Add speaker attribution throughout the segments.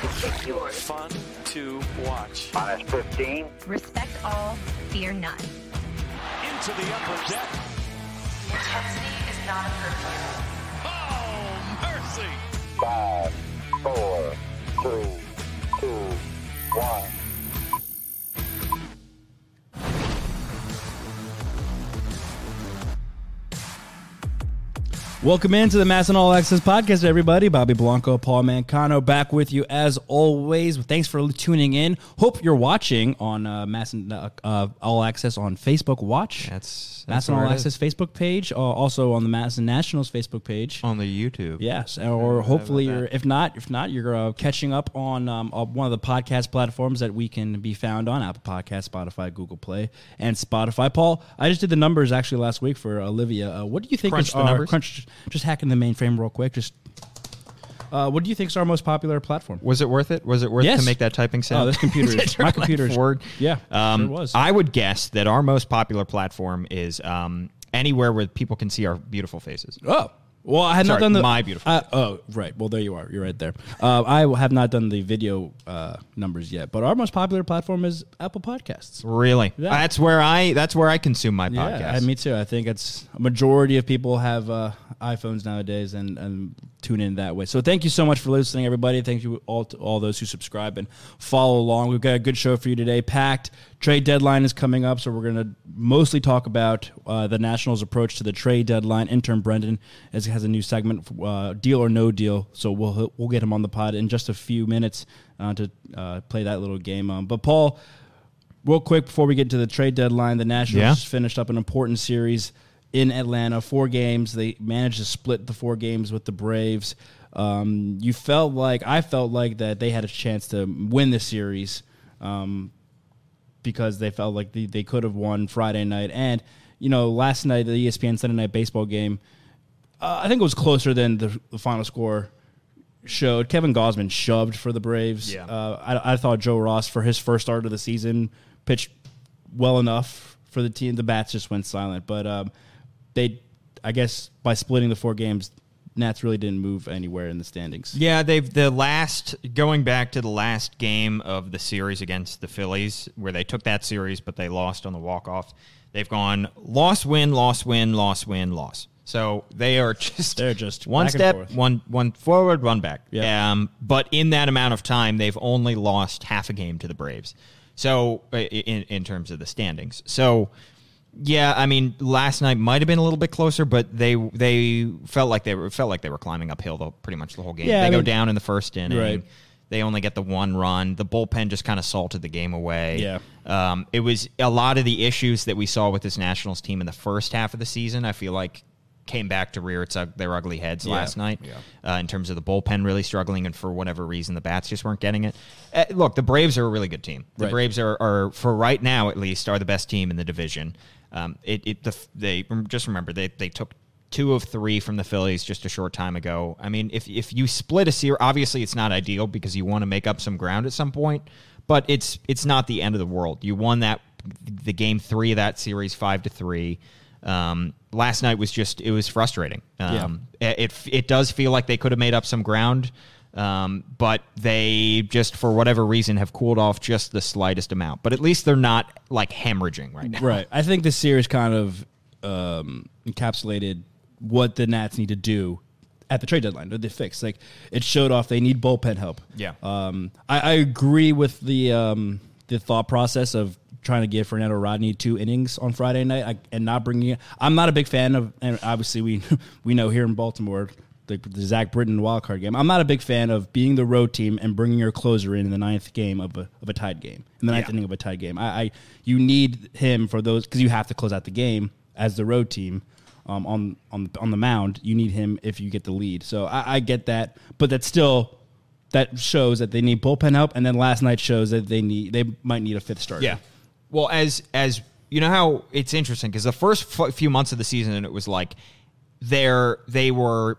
Speaker 1: It's yours.
Speaker 2: Fun to watch.
Speaker 3: Minus 15.
Speaker 1: Respect all, fear none.
Speaker 2: Into the upper deck.
Speaker 1: Intensity is not a curfew.
Speaker 2: Oh, mercy.
Speaker 3: Five, four, three, two, one.
Speaker 4: Welcome into the MASN All Access podcast, everybody. Bobby Blanco, Paul Mancano, back with you as always. Thanks for tuning in. Hope you're watching on uh, MASN uh, uh, All Access on Facebook. Watch
Speaker 5: That's,
Speaker 4: MASN All Access. Facebook page, uh, also on the MASN Nationals Facebook page.
Speaker 5: on the YouTube.
Speaker 4: Yes, or hopefully you're. If not, if not, you're uh, catching up on um, uh, one of the podcast platforms that we can be found on: Apple Podcast, Spotify, Google Play, and Spotify. Paul, I just did the numbers actually last week for Olivia. Uh, what do you think
Speaker 5: Crunch
Speaker 4: is
Speaker 5: the numbers?
Speaker 4: Just hacking the mainframe real quick. Just uh, what do you think is our most popular platform?
Speaker 5: Was it worth it? Was it worth
Speaker 4: Yes.
Speaker 5: to make that typing sound?
Speaker 4: Oh, this computer is- my computer is-
Speaker 5: forward.
Speaker 4: yeah,
Speaker 5: um,
Speaker 4: sure was.
Speaker 5: I would guess that our most popular platform is um, anywhere where people can see our beautiful faces.
Speaker 4: Oh. Well, I had not done the
Speaker 5: my beautiful.
Speaker 4: Uh, oh, right. Well, there you are. You're right there. Uh, I have not done the video uh, numbers yet, but our most popular platform is Apple Podcasts.
Speaker 5: Really?
Speaker 4: Yeah.
Speaker 5: That's where I. That's where I consume my podcast.
Speaker 4: Yeah, I- me too. I think it's a majority of people have uh, iPhones nowadays and, and tune in that way. So thank you so much for listening, everybody. Thank you all to all those who subscribe and follow along. We've got a good show for you today. Packed trade deadline is coming up, so we're going to mostly talk about uh, the Nationals' approach to the trade deadline. Intern Brendan has, has a new segment, uh, deal or no deal. So we'll we'll get him on the pod in just a few minutes uh, to uh, play that little game. Um, but Paul. Real quick before we get to the trade deadline, the Nationals
Speaker 5: Yeah.
Speaker 4: finished up an important series in Atlanta. Four games. They managed to split the four games with the Braves. Um, you felt like I felt like that they had a chance to win the series um, because they felt like they, they could have won Friday night. And you know, last night the ESPN Sunday Night Baseball game, uh, I think it was closer than the, the final score showed. Kevin Gausman shoved for the Braves.
Speaker 5: Yeah.
Speaker 4: Uh, I, I thought Joe Ross for his first start of the season pitched well enough for the team. The bats just went silent, but um, they, I guess, by splitting the four games, Nats really didn't move anywhere in the standings.
Speaker 5: Yeah, they've the last going back to the last game of the series against the Phillies, where they took that series, but they lost on the walk off. They've gone loss, win, loss, win, loss, win, loss. So they are just
Speaker 4: They're just
Speaker 5: one step, one one forward, one back.
Speaker 4: Yeah.
Speaker 5: Um, but in that amount of time, they've only lost half a game to the Braves. So in in terms of the standings, so yeah, I mean, last night might have been a little bit closer, but they they felt like they were felt like they were climbing uphill the, pretty much the whole game.
Speaker 4: Yeah,
Speaker 5: they
Speaker 4: I
Speaker 5: go
Speaker 4: mean-
Speaker 5: down in the first inning.
Speaker 4: Right.
Speaker 5: They only get the one run. The bullpen just kind of salted the game away.
Speaker 4: Yeah.
Speaker 5: Um, it was a lot of the issues that we saw with this Nationals team in the first half of the season. I feel like came back to rear its their ugly heads
Speaker 4: Yeah.
Speaker 5: last night. Uh, in terms of the bullpen really struggling, and for whatever reason, the bats just weren't getting it. Uh, look, the Braves are a really good team. The
Speaker 4: Right.
Speaker 5: Braves are, are, for right now at least, are the best team in the division. Um, it, it the, they just remember they they took two of three from the Phillies just a short time ago. I mean, if if you split a series, obviously it's not ideal because you want to make up some ground at some point, but it's it's not the end of the world. You won that the game three of that series five to three. Um, last night was just it was frustrating. Um, it, it it does feel like they could have made up some ground. Um, but they just, for whatever reason, have cooled off just the slightest amount. But at least they're not like hemorrhaging right now.
Speaker 4: Right. I think this series kind of um, encapsulated what the Nats need to do at the trade deadline. That they fix like it showed off they need bullpen help.
Speaker 5: Yeah.
Speaker 4: Um, I, I agree with the um, the thought process of trying to give Fernando Rodney two innings on Friday night I, and not bringing it. I'm not a big fan of, and obviously we we know here in Baltimore. The, the Zach Britton wild card game. I'm not a big fan of being the road team and bringing your closer in in the ninth game of a, of a tied game, in the ninth
Speaker 5: Yeah.
Speaker 4: inning of a tied game. I, I you need him for those because you have to close out the game as the road team um, on on on the mound. You need him if you get the lead. So I, I get that, but that's still that shows that they need bullpen help. And then last night shows that they need they might need a fifth starter.
Speaker 5: Yeah. Well, as as you know how it's interesting because the first f- few months of the season it was like they're they were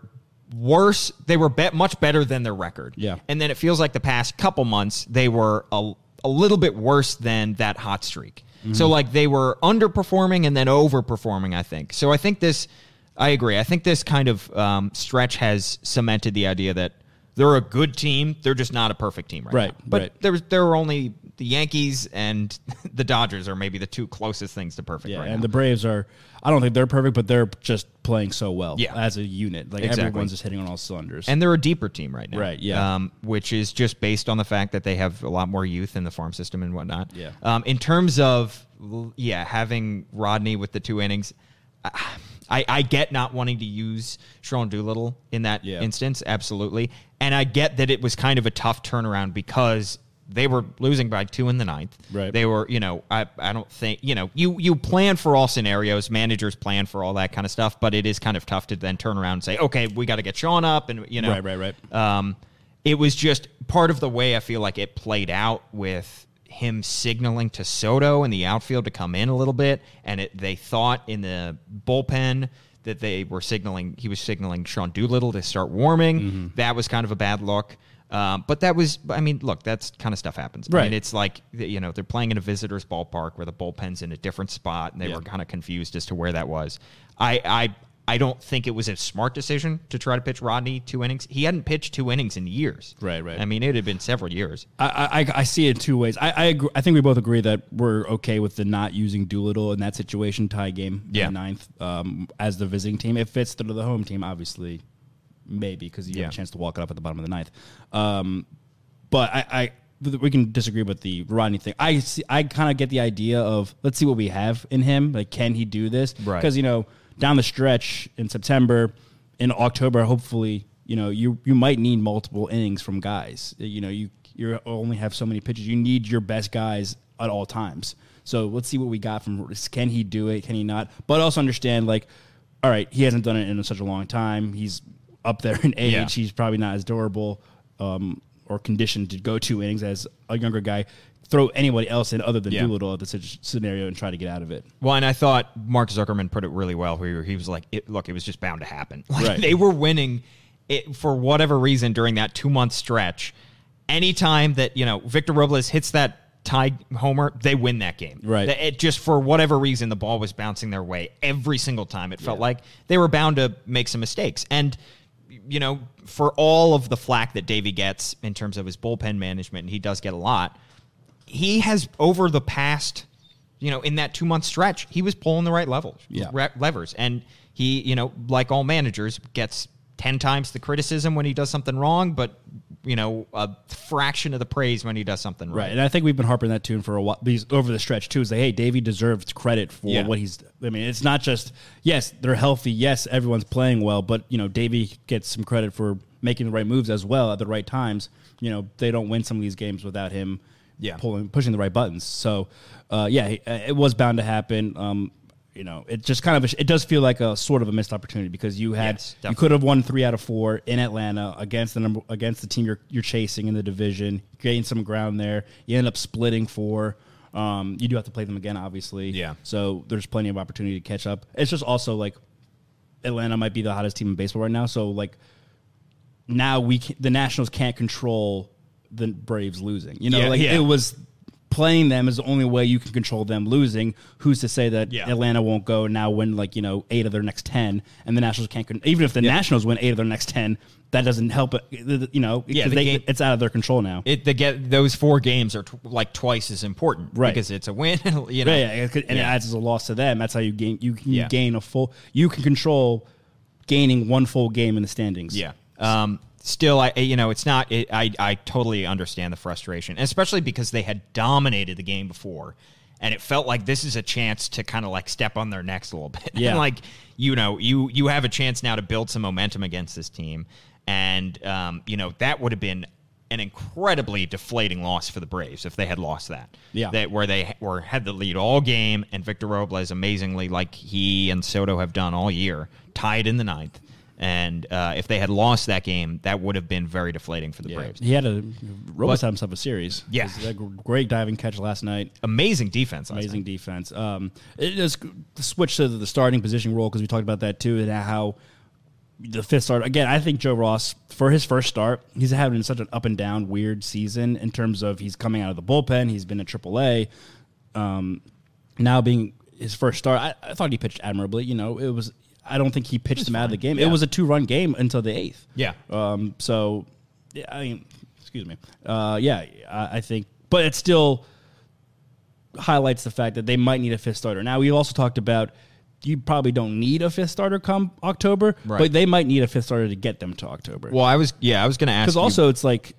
Speaker 5: worse. They were bet much better than their record.
Speaker 4: Yeah.
Speaker 5: And then it feels like the past couple months they were a, a little bit worse than that hot streak. So like they were underperforming and then overperforming. I think. So I think this. I agree. I think this kind of um, stretch has cemented the idea that they're a good team. They're just not a perfect team right,
Speaker 4: Right,
Speaker 5: now. But
Speaker 4: right.
Speaker 5: there there are only the Yankees and the Dodgers are maybe the two closest things to perfect
Speaker 4: Yeah,
Speaker 5: right
Speaker 4: and
Speaker 5: now.
Speaker 4: the Braves are. I don't think they're perfect, but they're just playing so well
Speaker 5: Yeah.
Speaker 4: as a unit. Like
Speaker 5: Exactly.
Speaker 4: everyone's just hitting on all cylinders.
Speaker 5: and they're a deeper team right now,
Speaker 4: Right, yeah.
Speaker 5: Um, which is just based on the fact that they have a lot more youth in the farm system and whatnot.
Speaker 4: Yeah.
Speaker 5: Um, in terms of yeah, having Rodney with the two innings, I, I I get not wanting to use Sean Doolittle in that
Speaker 4: Yeah.
Speaker 5: instance, absolutely, and I get that it was kind of a tough turnaround because they were losing by two in the ninth.
Speaker 4: Right.
Speaker 5: They were, you know, I, I don't think, you know, you you plan for all scenarios, managers plan for all that kind of stuff, but it is kind of tough to then turn around and say, okay, we got to get Sean up, and you know,
Speaker 4: Right, right, right.
Speaker 5: Um, it was just part of the way I feel like it played out with him signaling to Soto in the outfield to come in a little bit, and it, they thought in the bullpen that they were signaling he was signaling Sean Doolittle to start warming.
Speaker 4: Mm-hmm.
Speaker 5: That was kind of a bad look. Um, but that was, I mean, look, that's kind of stuff happens. I
Speaker 4: Right.
Speaker 5: mean, it's like you know they're playing in a visitor's ballpark where the bullpen's in a different spot, and they
Speaker 4: Yeah.
Speaker 5: were kind of confused as to where that was. I, I, I don't think it was a smart decision to try to pitch Rodney two innings. He hadn't pitched two innings in years.
Speaker 4: Right, right.
Speaker 5: I mean, it had been several years.
Speaker 4: I, I, I see it two ways. I I, agree, I think we both agree that we're okay with the not using Doolittle in that situation, tie game, in
Speaker 5: Yeah.
Speaker 4: the ninth, um, as the visiting team. It fits the, the home team, obviously, maybe because you
Speaker 5: Yeah.
Speaker 4: have a chance to walk it up at the bottom of the ninth. Um, but I, I we can disagree with the Rodney thing. I see, I kind of get the idea of let's see what we have in him. Like, can he do this?
Speaker 5: Right.
Speaker 4: Because you know, down the stretch in September, in October, hopefully, you know, you you might need multiple innings from guys. You know, you you only have so many pitches. You need your best guys at all times. So let's see what we got from. Can he do it? Can he not? But also understand, like, all right, he hasn't done it in such a long time. He's up there in age.
Speaker 5: Yeah.
Speaker 4: He's probably not as durable um, or conditioned to go two innings as a younger guy. Throw anybody else in other than
Speaker 5: Yeah.
Speaker 4: Doolittle at the scenario and try to get out of it.
Speaker 5: Well, and I thought Mark Zuckerman put it really well. Where he was like, it, "Look, it was just bound to happen. Like,
Speaker 4: Right.
Speaker 5: They were winning it for whatever reason during that two month stretch. Anytime that you know Victor Robles hits that tie homer, they win that game.
Speaker 4: Right.
Speaker 5: It just for whatever reason the ball was bouncing their way every single time. It felt like they were bound to make some mistakes and. You know, for all of the flack that Davey gets in terms of his bullpen management, and he does get a lot, he has over the past you know in that two month stretch he was pulling the right levels
Speaker 4: Yeah.
Speaker 5: re- levers and he you know like all managers gets 10 times the criticism when he does something wrong but you know a fraction of the praise when he does something right,
Speaker 4: Right, and I think we've been harping that tune for a while. Because over the stretch too, is like, hey, Davey deserves credit for
Speaker 5: Yeah.
Speaker 4: what he's. I mean, it's not just yes, they're healthy. Yes, everyone's playing well, but you know, Davey gets some credit for making the right moves as well at the right times. You know, they don't win some of these games without him.
Speaker 5: Yeah.
Speaker 4: pulling, pushing the right buttons. So, uh, yeah, uh, it was bound to happen. Um, you know, it just kind of it does feel like a sort of a missed opportunity because you had
Speaker 5: Yes,
Speaker 4: you could have won three out of four in Atlanta against the number against the team you're you're chasing in the division. Gain some ground there. You end up splitting four. Um, you do have to play them again, obviously.
Speaker 5: Yeah.
Speaker 4: So there's plenty of opportunity to catch up. It's just also like Atlanta might be the hottest team in baseball right now. So like now we can, the Nationals can't control the Braves losing. You know,
Speaker 5: Yeah,
Speaker 4: like
Speaker 5: yeah.
Speaker 4: it was playing them is the only way you can control them losing. Who's to say that
Speaker 5: Yeah.
Speaker 4: Atlanta won't go now win like you know eight of their next ten, and the Nationals can't. Even if the Nationals win eight of their next ten, that doesn't help it. You know,
Speaker 5: Yeah, the
Speaker 4: they-
Speaker 5: game-
Speaker 4: it's out of their control now.
Speaker 5: it the get those four games are t- like twice as important
Speaker 4: Right.
Speaker 5: because it's a win you know
Speaker 4: Yeah, yeah, and it adds as a loss to them. That's how you gain. You can
Speaker 5: Yeah.
Speaker 4: gain a full. You can control gaining one full game in the standings.
Speaker 5: Yeah. Um, still, I you know it's not. It, I I totally understand the frustration, especially because they had dominated the game before, and it felt like this is a chance to kind of like step on their necks a little bit.
Speaker 4: Yeah.
Speaker 5: And like you know, you you have a chance now to build some momentum against this team, and um, you know that would have been an incredibly deflating loss for the Braves if they had lost that.
Speaker 4: Yeah.
Speaker 5: That where they were had the lead all game, and Victor Robles amazingly, like he and Soto have done all year, tied in the ninth. And uh, if they had lost that game, that would have been very deflating for the
Speaker 4: Yeah.
Speaker 5: Braves.
Speaker 4: He had a Robles
Speaker 5: But-
Speaker 4: had himself a series.
Speaker 5: Yeah.
Speaker 4: He had a great diving catch last night.
Speaker 5: Amazing defense. last
Speaker 4: Amazing
Speaker 5: night.
Speaker 4: defense. Um, it is switch to the starting position role because we talked about that too, and how the fifth start again. I think Joe Ross for his first start, he's having such an up and down, weird season in terms of he's coming out of the bullpen. He's been at AAA. Um, now being his first start, I, I thought he pitched admirably. You know, it was. I don't think he pitched him out of the game. It was a two run game until the eighth.
Speaker 5: Yeah.
Speaker 4: Um, so I mean, excuse me. Uh, yeah, I, I think, but it still highlights the fact that they might need a fifth starter. Now, we also talked about you probably don't need a fifth starter come October,
Speaker 5: Right.
Speaker 4: but they might need a fifth starter to get them to October.
Speaker 5: Well, I was yeah, I was going to ask
Speaker 4: because also it's like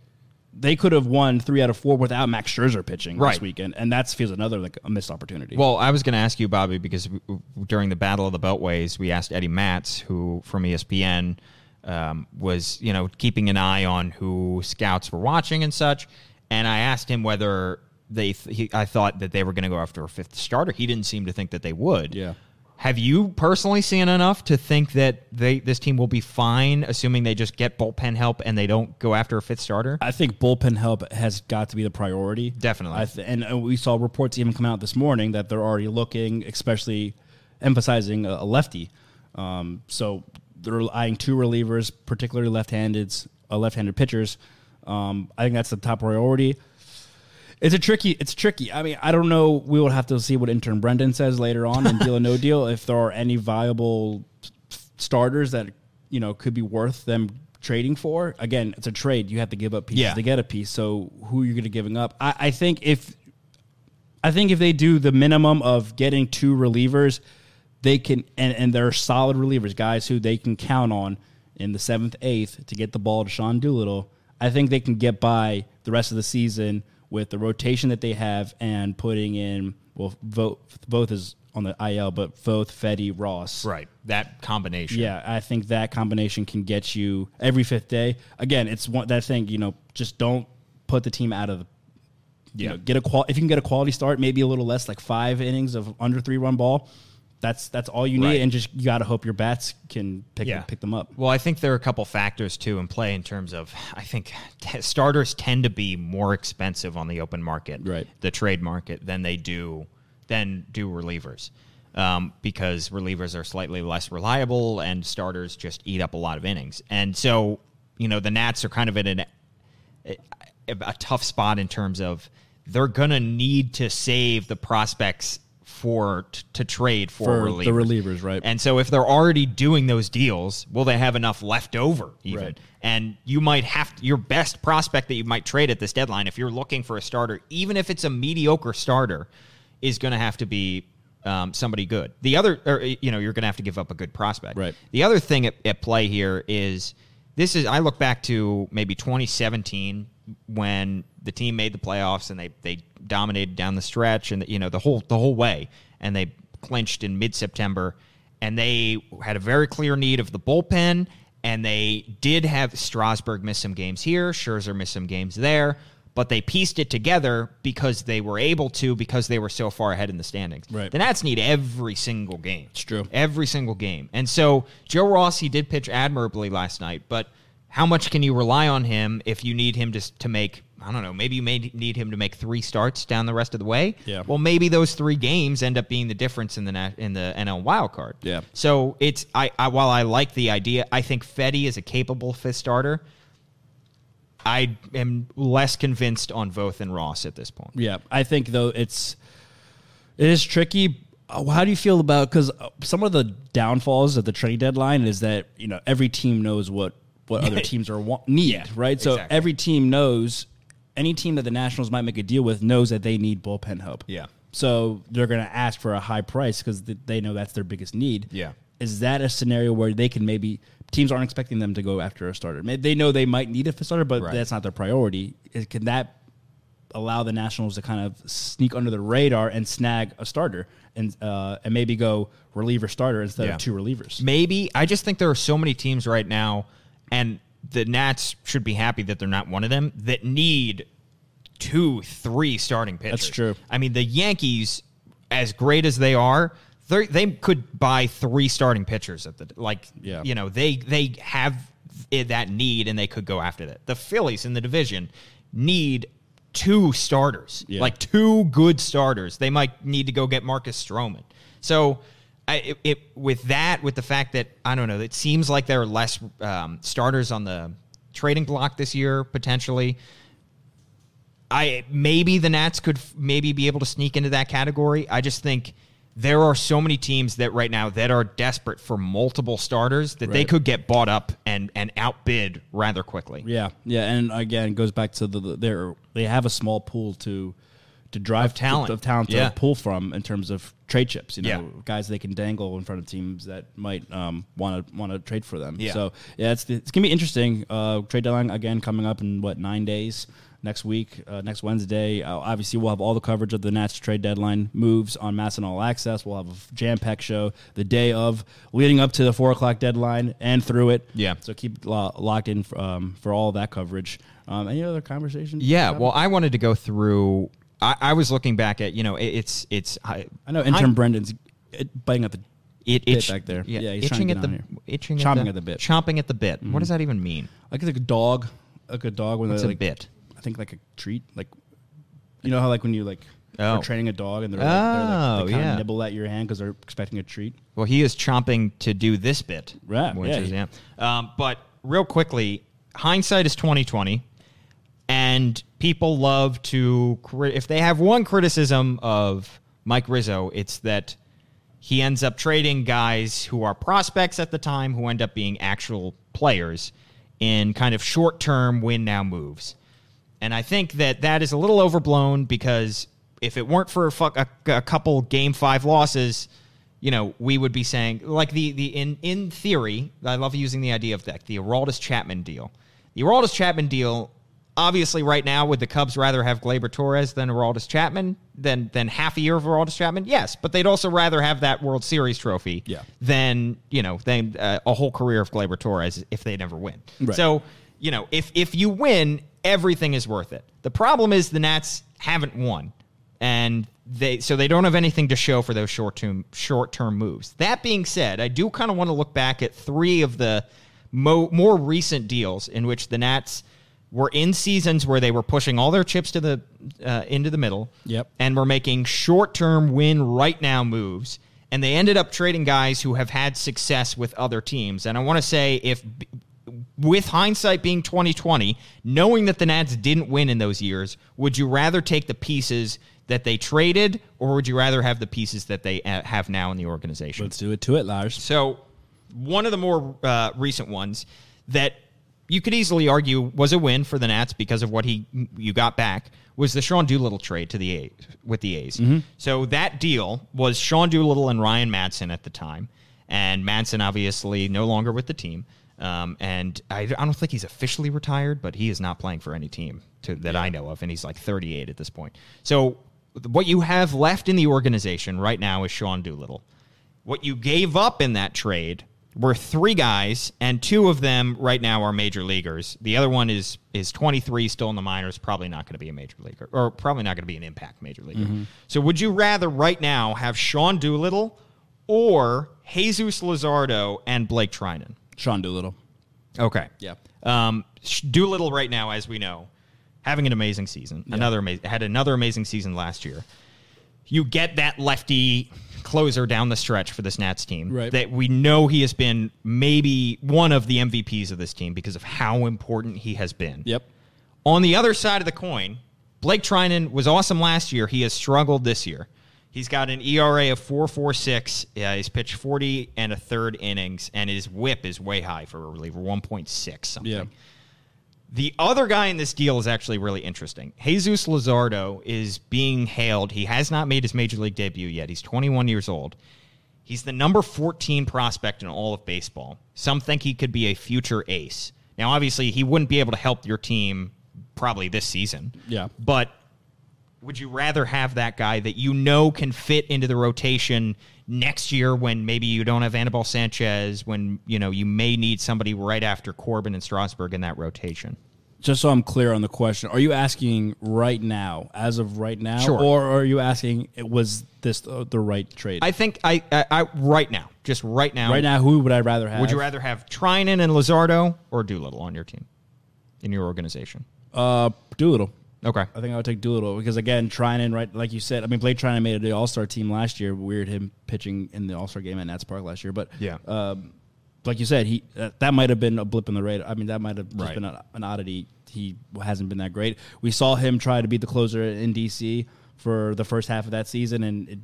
Speaker 4: they could have won three out of four without Max Scherzer pitching
Speaker 5: Right.
Speaker 4: this weekend, and that feels another like a missed opportunity.
Speaker 5: Well, I was going to ask you, Bobby, because w- w- during the Battle of the Beltways, we asked Eddie Matz, who from ESPN um, was, you know, keeping an eye on who scouts were watching and such, and I asked him whether they, th- he, I thought that they were going to go after a fifth starter. He didn't seem to think that they would.
Speaker 4: Yeah.
Speaker 5: Have you personally seen enough to think that they this team will be fine, assuming they just get bullpen help and they don't go after a fifth starter?
Speaker 4: I think bullpen help has got to be the priority.
Speaker 5: Definitely.
Speaker 4: I th- and uh, we saw reports even come out this morning that they're already looking, especially emphasizing a, a lefty. Um, so they're eyeing two relievers, particularly left-handed, uh, left-handed pitchers. Um, I think that's the top priority. It's a tricky. It's tricky. I mean, I don't know. We will have to see what intern Brendan says later on in Deal or No Deal if there are any viable starters that you know could be worth them trading for. Again, it's a trade. You have to give up pieces
Speaker 5: Yeah.
Speaker 4: to get a piece. So who are you going to giving up? I, I think if I think if they do the minimum of getting two relievers, they can and, and they're solid relievers, guys who they can count on in the seventh, eighth to get the ball to Sean Doolittle. I think they can get by the rest of the season with the rotation that they have and putting in well, vote both is on the IL, but both Fedde Ross.
Speaker 5: Right. That combination.
Speaker 4: Yeah, I think that combination can get you every fifth day. Again, it's one that thing. You know, just don't put the team out of the. You
Speaker 5: Yeah.
Speaker 4: know, get a qual. If you can get a quality start, maybe a little less, like five innings of under three run ball. That's that's all you need,
Speaker 5: Right.
Speaker 4: and just you got to hope your bats can pick pick them up.
Speaker 5: Well, I think there are a couple factors too in play in terms of I think t- starters tend to be more expensive on the open market,
Speaker 4: Right.
Speaker 5: The trade market than they do than do relievers, um, because relievers are slightly less reliable and starters just eat up a lot of innings, and so you know the Nats are kind of in an a, a tough spot in terms of they're gonna need to save the prospects for t- to trade for,
Speaker 4: For
Speaker 5: relievers.
Speaker 4: the relievers, right.
Speaker 5: And so if they're already doing those deals, will they have enough left over even?
Speaker 4: Right.
Speaker 5: And you might have to, your best prospect that you might trade at this deadline if you're looking for a starter, even if it's a mediocre starter, is going to have to be um, somebody good. The other, or, you know, you're going to have to give up a good prospect.
Speaker 4: Right.
Speaker 5: The other thing at, at play here is this is I look back to maybe 2017 when the team made the playoffs and they they dominated down the stretch and you know the whole the whole way and they clinched in mid September and they had a very clear need of the bullpen and they did have Strasburg miss some games here, Scherzer miss some games there, but they pieced it together because they were able to because they were so far ahead in the standings.
Speaker 4: Right.
Speaker 5: The Nats need every single game.
Speaker 4: It's true.
Speaker 5: Every single game. And so Joe Ross, he did pitch admirably last night, but how much can you rely on him if you need him to, to make, I don't know, maybe you may need him to make three starts down the rest of the way?
Speaker 4: Yeah.
Speaker 5: Well, maybe those three games end up being the difference in the in the NL wild card.
Speaker 4: Yeah.
Speaker 5: So it's I, I while I like the idea, I think Fedde is a capable fifth starter. I am less convinced on Voth and Ross at this point.
Speaker 4: Yeah, I think though it's it is tricky. Uh, How do you feel about because some of the downfalls of the trade deadline is that you know every team knows what what other teams are want, need,
Speaker 5: Yeah,
Speaker 4: right? So
Speaker 5: exactly.
Speaker 4: every team knows any team that the Nationals might make a deal with knows that they need bullpen help.
Speaker 5: Yeah.
Speaker 4: So they're going to ask for a high price because they know that's their biggest need.
Speaker 5: Yeah.
Speaker 4: Is that a scenario where they can maybe teams aren't expecting them to go after a starter? They know they might need a starter, but
Speaker 5: Right.
Speaker 4: that's not their priority. Can that allow the Nationals to kind of sneak under the radar and snag a starter and uh, and maybe go reliever starter instead
Speaker 5: Yeah.
Speaker 4: of two relievers?
Speaker 5: Maybe. I just think there are so many teams right now, and the Nats should be happy that they're not one of them, that need two, three starting pitchers.
Speaker 4: That's true.
Speaker 5: I mean, the Yankees, as great as they are, they they could buy three starting pitchers at the like.
Speaker 4: Yeah.
Speaker 5: You know, they they have that need, and they could go after that. The Phillies in the division need two starters,
Speaker 4: Yeah.
Speaker 5: like two good starters. They might need to go get Marcus Stroman. So. I, it, it with that with the fact that I don't know it seems like there are less um, starters on the trading block this year potentially. I maybe the Nats could f- maybe be able to sneak into that category. I just think there are so many teams that right now that are desperate for multiple starters that they could get bought up and and outbid rather quickly.
Speaker 4: Yeah, yeah, and again, it goes back to the, the they're they have a small pool to to drive
Speaker 5: Of talent.
Speaker 4: of talent to
Speaker 5: Yeah.
Speaker 4: pull from in terms of trade chips. You know,
Speaker 5: Yeah.
Speaker 4: guys they can dangle in front of teams that might want to want to trade for them.
Speaker 5: Yeah.
Speaker 4: So yeah, it's it's gonna be interesting. Uh, trade deadline again coming up in what nine days. Next week, uh, next Wednesday, uh, obviously we'll have all the coverage of the Nats trade deadline moves on MASN All Access. We'll have a jam packed show the day of, leading up to the four o'clock deadline and through it.
Speaker 5: Yeah.
Speaker 4: So keep lo- locked in for, um, for all that coverage. Um, any other conversation?
Speaker 5: Yeah, well, I wanted to go through. I, I was looking back at you know it, it's it's I,
Speaker 4: I know intern Brendan's it, biting at the
Speaker 5: it,
Speaker 4: bit back there.
Speaker 5: Yeah,
Speaker 4: Yeah,
Speaker 5: itching at the
Speaker 4: here.
Speaker 5: itching
Speaker 4: Chomping
Speaker 5: at the,
Speaker 4: at the bit.
Speaker 5: Chomping at the bit. What does that even mean?
Speaker 4: like like a dog, like a dog when
Speaker 5: What's
Speaker 4: they
Speaker 5: a
Speaker 4: like
Speaker 5: bit?
Speaker 4: I think like a treat, like you know how like when you like
Speaker 5: Oh.
Speaker 4: are training a dog and they're like, they're like
Speaker 5: Oh,
Speaker 4: they kind
Speaker 5: yeah.
Speaker 4: of nibble at your hand because they're expecting a treat.
Speaker 5: Well, he is chomping to do this bit.
Speaker 4: Right,
Speaker 5: Which
Speaker 4: yeah.
Speaker 5: is yeah. Um, but real quickly, hindsight is twenty twenty, and people love to if they have one criticism of Mike Rizzo, it's that he ends up trading guys who are prospects at the time who end up being actual players in kind of short term win now moves. And I think that that is a little overblown because if it weren't for a, fuck, a, couple game five losses, you know, we would be saying like the the in in theory. I love using the idea of that the Aroldis Chapman deal. The Aroldis Chapman deal. Obviously, right now, would the Cubs rather have Gleyber Torres than Aroldis Chapman than than half a year of Aroldis Chapman? Yes, but they'd also rather have that World Series trophy
Speaker 4: Yeah.
Speaker 5: than you know than uh, a whole career of Gleyber Torres if they never win.
Speaker 4: Right.
Speaker 5: So you know, if if you win, everything is worth it. The problem is the Nats haven't won, and they so they don't have anything to show for those short term short term moves. That being said, I do kind of want to look back at three of the mo- more recent deals in which the Nats were in seasons where they were pushing all their chips to the uh, into the middle,
Speaker 4: Yep.
Speaker 5: and were making short term win right now moves. And they ended up trading guys who have had success with other teams. And I want to say, if with hindsight being 2020, knowing that the Nats didn't win in those years, would you rather take the pieces that they traded, or would you rather have the pieces that they uh, have now in the organization?
Speaker 4: Let's do it to it, Lars.
Speaker 5: So, one of the more uh, recent ones that you could easily argue was a win for the Nats because of what he you got back was the Sean Doolittle trade to the A's with the A's. So that deal was Sean Doolittle and Ryan Madson at the time, and Madson obviously no longer with the team. Um, and I, I don't think he's officially retired, but he is not playing for any team to, that I know of, and he's like 38 at this point. So what you have left in the organization right now is Sean Doolittle. What you gave up in that trade were three guys, and two of them right now are major leaguers. The other one is is 23, still in the minors, probably not going to be a major leaguer, or probably not going to be an impact major leaguer. So, would you rather right now have Sean Doolittle or Jesus Luzardo and Blake Treinen?
Speaker 4: Sean Doolittle.
Speaker 5: Okay.
Speaker 4: Yeah.
Speaker 5: Um, Doolittle right now, as we know, having an amazing season. Another amazing had another amazing season last year. You get that lefty closer down the stretch for this Nats team.
Speaker 4: Right.
Speaker 5: That we know he has been maybe one of the MVPs of this team because of how important he has been.
Speaker 4: Yep.
Speaker 5: On the other side of the coin, Blake Treinen was awesome last year. He has struggled this year. He's got an ERA of 4.46. Yeah, uh, he's pitched 40 and a third innings, and his whip is way high for a reliever, 1.6 something.
Speaker 4: Yeah.
Speaker 5: The other guy in this deal is actually really interesting. Jesus Luzardo is being hailed. He has not made his major league debut yet. He's 21 years old. He's the number 14 prospect in all of baseball. Some think he could be a future ace. Now, obviously, he wouldn't be able to help your team probably this season.
Speaker 4: Yeah.
Speaker 5: But would you rather have that guy that you know can fit into the rotation next year when maybe you don't have Anibal Sanchez, when you know you may need somebody right after Corbin and Strasburg in that rotation?
Speaker 4: Just so I'm clear on the question, are you asking right now, as of right now,
Speaker 5: Sure.
Speaker 4: or are you asking was this the, the right trade?
Speaker 5: I think I, I, I right now, just right now,
Speaker 4: right now, who would I rather have?
Speaker 5: would you rather have Treinen and Luzardo or Doolittle on your team, in your organization?
Speaker 4: Uh, Doolittle.
Speaker 5: Okay.
Speaker 4: I think I would take Doolittle because again, Treinen, right, like you said, I mean, Blake Treinen made it the All Star team last year. Weird him pitching in the All Star game at Nats Park last year, but
Speaker 5: Yeah.
Speaker 4: um, like you said, he uh, that might have been a blip in the radar. I mean, that might have just
Speaker 5: Right.
Speaker 4: been a, an oddity. He hasn't been that great. We saw him try to be the closer in DC for the first half of that season, and it,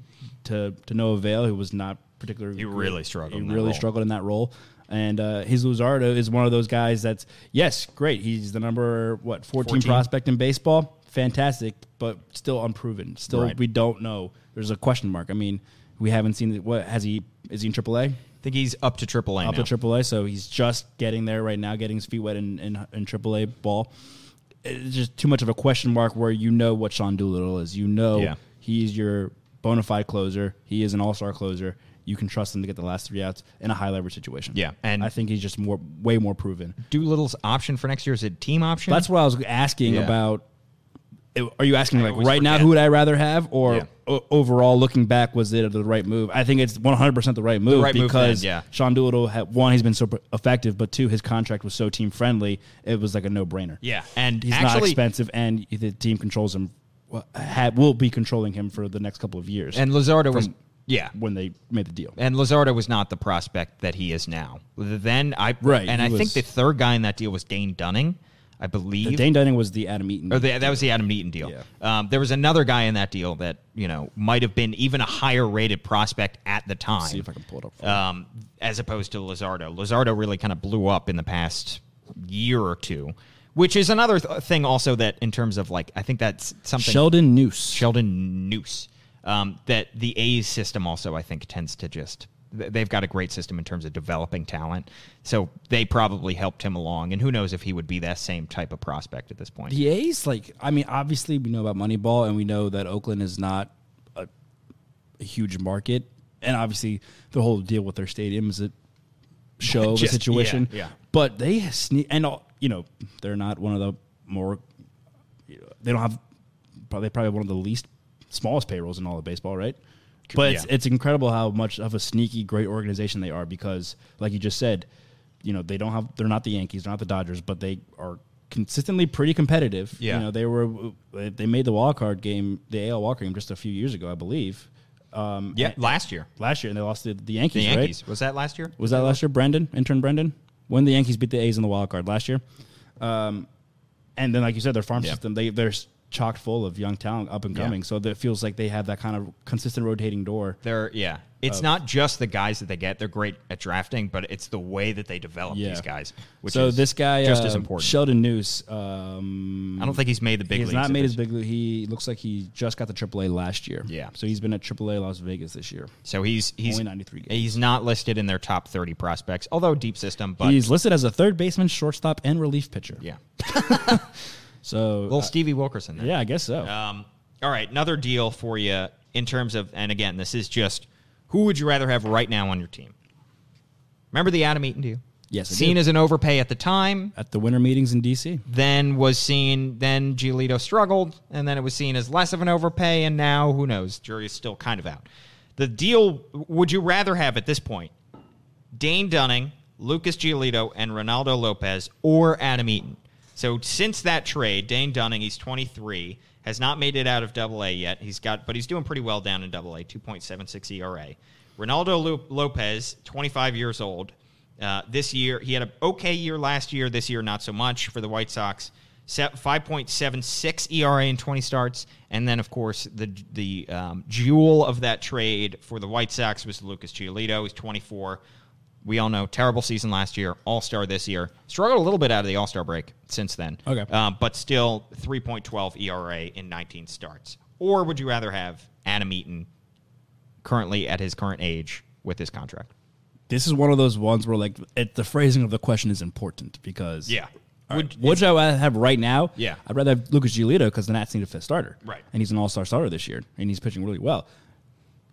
Speaker 4: to to no avail. He was not particularly
Speaker 5: He really struggled
Speaker 4: He really
Speaker 5: role.
Speaker 4: struggled in that role. And uh, his Luzardo is one of those guys that's yes, great. He's the number what 14,
Speaker 5: 14.
Speaker 4: prospect in baseball, fantastic, but still unproven. Still,
Speaker 5: Right.
Speaker 4: we don't know. There's a question mark. I mean, we haven't seen. What has he? Is he in AAA?
Speaker 5: I think he's up to AAA
Speaker 4: up
Speaker 5: now.
Speaker 4: to AAA, so he's just getting there right now, getting his feet wet in, in, in AAA ball. It's just too much of a question mark where you know what Sean Doolittle is. You know
Speaker 5: Yeah.
Speaker 4: he's your bona fide closer. He is an all star closer. You can trust him to get the last three outs in a high leverage situation.
Speaker 5: Yeah, and-
Speaker 4: I think he's just more, way more proven.
Speaker 5: Doolittle's option for next year is a team option.
Speaker 4: That's what I was asking
Speaker 5: Yeah.
Speaker 4: about. Are you asking like
Speaker 5: always
Speaker 4: right now who would I rather have, or
Speaker 5: Yeah.
Speaker 4: o- overall looking back was it the right move? I think it's one hundred percent the right move
Speaker 5: right move
Speaker 4: because
Speaker 5: then, yeah.
Speaker 4: Sean Doolittle had one he's been so effective, but two his contract was so team friendly it was like a no brainer.
Speaker 5: Yeah, and
Speaker 4: he's not expensive, and the team controls him. Had, will be controlling him for the next couple of years.
Speaker 5: and Luzardo was yeah.
Speaker 4: when they made the deal.
Speaker 5: And Luzardo was not the prospect that he is now. Then I
Speaker 4: Right,
Speaker 5: and I think the third guy in that deal was Dane Dunning, I believe.
Speaker 4: Dane Dunning was the Adam Eaton.
Speaker 5: Or the, that was the Adam Eaton deal.
Speaker 4: Yeah.
Speaker 5: Um, there was another guy in that deal that you know might have been even a higher rated prospect at the time.
Speaker 4: see if I can pull it up. For
Speaker 5: um, as opposed to Luzardo. Luzardo really kind of blew up in the past year or two, which is another th- thing also that in terms of like I think that's something
Speaker 4: Sheldon Neuse.
Speaker 5: Sheldon Neuse um, that the A's system also I think tends to just they've got a great system in terms of developing talent, so they probably helped him along, and who knows if he would be that same type of prospect at this point.
Speaker 4: The A's, like, I mean, obviously we know about Moneyball, and we know that Oakland is not a, a huge market, and obviously the whole deal with their stadium is a show of a situation.
Speaker 5: yeah, yeah.
Speaker 4: But they sneak, and all- you know, they're not one of the more. They don't have probably probably one of the least smallest payrolls in all of baseball, right? But it's,
Speaker 5: Yeah.
Speaker 4: it's incredible how much of a sneaky great organization they are because, like you just said, you know they don't have they're not the Yankees, they're not the Dodgers, but they are consistently pretty competitive.
Speaker 5: Yeah.
Speaker 4: you know they were they made the wild card game, the AL wild card game, just a few years ago, I believe. Um,
Speaker 5: yeah, last year
Speaker 4: last year, and they lost to the Yankees.
Speaker 5: the
Speaker 4: right?
Speaker 5: Yankees was that last year?
Speaker 4: Was that last year, Brendan? Intern Brendan? When the Yankees beat the A's in the wild card last year. Um, and then, like you said, their farm
Speaker 5: Yeah.
Speaker 4: system, they, they're s- chock full of young talent up and
Speaker 5: Yeah.
Speaker 4: coming. So it feels like they have that kind of consistent rotating door.
Speaker 5: They're yeah. It's not just the guys that they get; they're great at drafting, but it's the way that they develop
Speaker 4: Yeah.
Speaker 5: these guys. Which
Speaker 4: so
Speaker 5: is
Speaker 4: this guy,
Speaker 5: just
Speaker 4: uh,
Speaker 5: as important.
Speaker 4: Sheldon Neuse, um,
Speaker 5: I don't think he's made the big.
Speaker 4: he has not made his big league. He looks like he just got the AAA last year.
Speaker 5: Yeah.
Speaker 4: So he's been at AAA Las Vegas this year.
Speaker 5: So he's he's
Speaker 4: Only 93 games.
Speaker 5: He's not listed in their top thirty prospects, although deep system. But
Speaker 4: he's listed as a third baseman, shortstop, and relief pitcher.
Speaker 5: yeah,
Speaker 4: So
Speaker 5: little
Speaker 4: uh,
Speaker 5: Stevie Wilkerson. There.
Speaker 4: yeah, I guess so.
Speaker 5: Um, all right, another deal for you in terms of, and again, this is just who would you rather have right now on your team? Remember the Adam Eaton deal?
Speaker 4: Yes,
Speaker 5: Seen
Speaker 4: do.
Speaker 5: as an overpay at the time,
Speaker 4: at the winter meetings in DC.
Speaker 5: then was seen, then Giolito struggled, and then it was seen as less of an overpay, and now who knows? Jury is still kind of out. The deal, would you rather have at this point Dane Dunning, Lucas Giolito, and Reynaldo Lopez, or Adam Eaton? So since that trade, Dane Dunning, he's 23, has not made it out of Double A yet. He's got, but he's doing pretty well down in Double A, 2.76 ERA. Reynaldo Lo- Lopez, 25 years old. Uh, this year, he had an okay year last year. This year, not so much for the White Sox. 5.76 ERA in 20 starts, and then of course the the um, jewel of that trade for the White Sox was Lucas Giolito. He's 24. We all know terrible season last year, All Star this year. Struggled a little bit out of the All Star break since then.
Speaker 4: Okay.
Speaker 5: um, but still 3.12 ERA in 19 starts. Or would you rather have Adam Eaton currently at his current age with his contract?
Speaker 4: This is one of those ones where like it, the phrasing of the question is important because
Speaker 5: Yeah. Would-
Speaker 4: right, Would, I have right now?
Speaker 5: Yeah.
Speaker 4: I'd rather have Lucas Giolito because the Nats need a fifth starter.
Speaker 5: Right.
Speaker 4: And he's an all star starter this year, and he's pitching really well.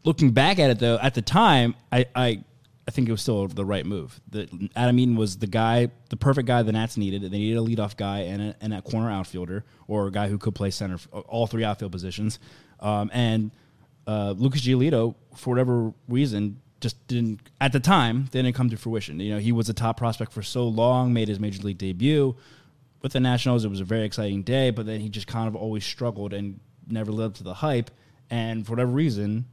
Speaker 4: Looking back at it though, at the time, I I, I think it was still the right move. The, Adam Eaton was the guy, the perfect guy the Nats needed. They needed a leadoff guy and a, and a corner outfielder or a guy who could play center, all three outfield positions. Um, and uh, Lucas Giolito, for whatever reason, just didn't at the time didn't come to fruition. You know, he was a top prospect for so long, made his major league debut with the Nationals. It was a very exciting day, but then he just kind of always struggled and never lived up to the hype. And for whatever reason,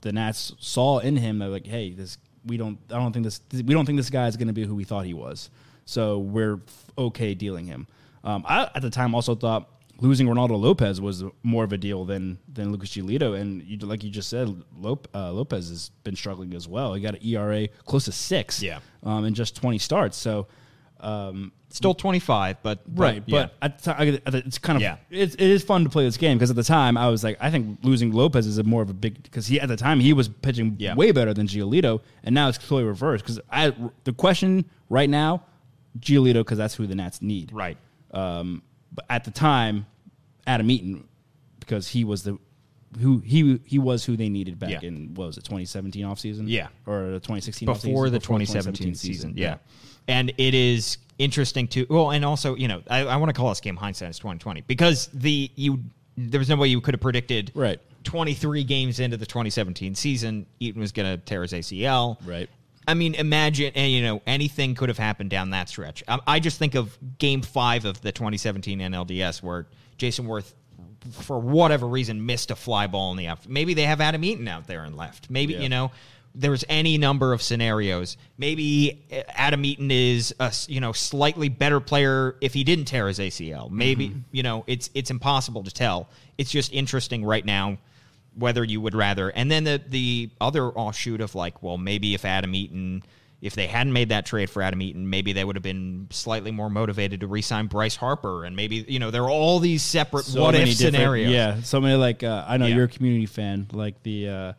Speaker 4: the Nats saw in him that like, hey, this we don't I don't think this we don't think this guy is going to be who we thought he was. So we're okay dealing him. Um, I at the time also thought losing Reynaldo Lopez was more of a deal than than Lucas Giolito, and you, like you just said, Lop, uh, Lopez has been struggling as well. He got an ERA close to six,
Speaker 5: Yeah.
Speaker 4: um, in just twenty starts. So, um,
Speaker 5: Still 25, but, but
Speaker 4: right,
Speaker 5: yeah.
Speaker 4: but the- it's kind of
Speaker 5: Yeah.
Speaker 4: it's, it is fun to play this game because at the time I was like, I think losing Lopez is a more of a big because he at the time he was pitching
Speaker 5: Yeah.
Speaker 4: way better than Giolito, and now it's totally reversed. Because I the question right now, Giolito because that's who the Nats need,
Speaker 5: right.
Speaker 4: um, but at the time, Adam Eaton, because he was the who he he was who they needed back
Speaker 5: Yeah.
Speaker 4: in what was it 2017 offseason?
Speaker 5: Yeah.
Speaker 4: or the 2016
Speaker 5: before the 2017 season. Yeah. And it is interesting to well, and also you know I, I want to call this game hindsight is 2020 because the you there was no way you could have predicted
Speaker 4: Right.
Speaker 5: 23 games into the 2017 season Eaton was going to tear his ACL.
Speaker 4: Right.
Speaker 5: I mean, imagine, and you know, anything could have happened down that stretch. I, I just think of Game Five of the 2017 NLDS, where Jayson Werth, for whatever reason, missed a fly ball in the outfield. Maybe they have Adam Eaton out there and left. Maybe
Speaker 4: Yeah.
Speaker 5: you know, there's any number of scenarios. Maybe uh, Adam Eaton is a you know slightly better player if he didn't tear his ACL. Maybe you know, it's it's impossible to tell. It's just interesting right now whether you would rather. And then the the other offshoot of like, well, maybe if Adam Eaton, if they hadn't made that trade for Adam Eaton, maybe they would have been slightly more motivated to re-sign Bryce Harper, and maybe you know there are all these separate
Speaker 4: So
Speaker 5: what if scenarios.
Speaker 4: Yeah, so many like uh, I know
Speaker 5: Yeah.
Speaker 4: you're a community fan, like the uh,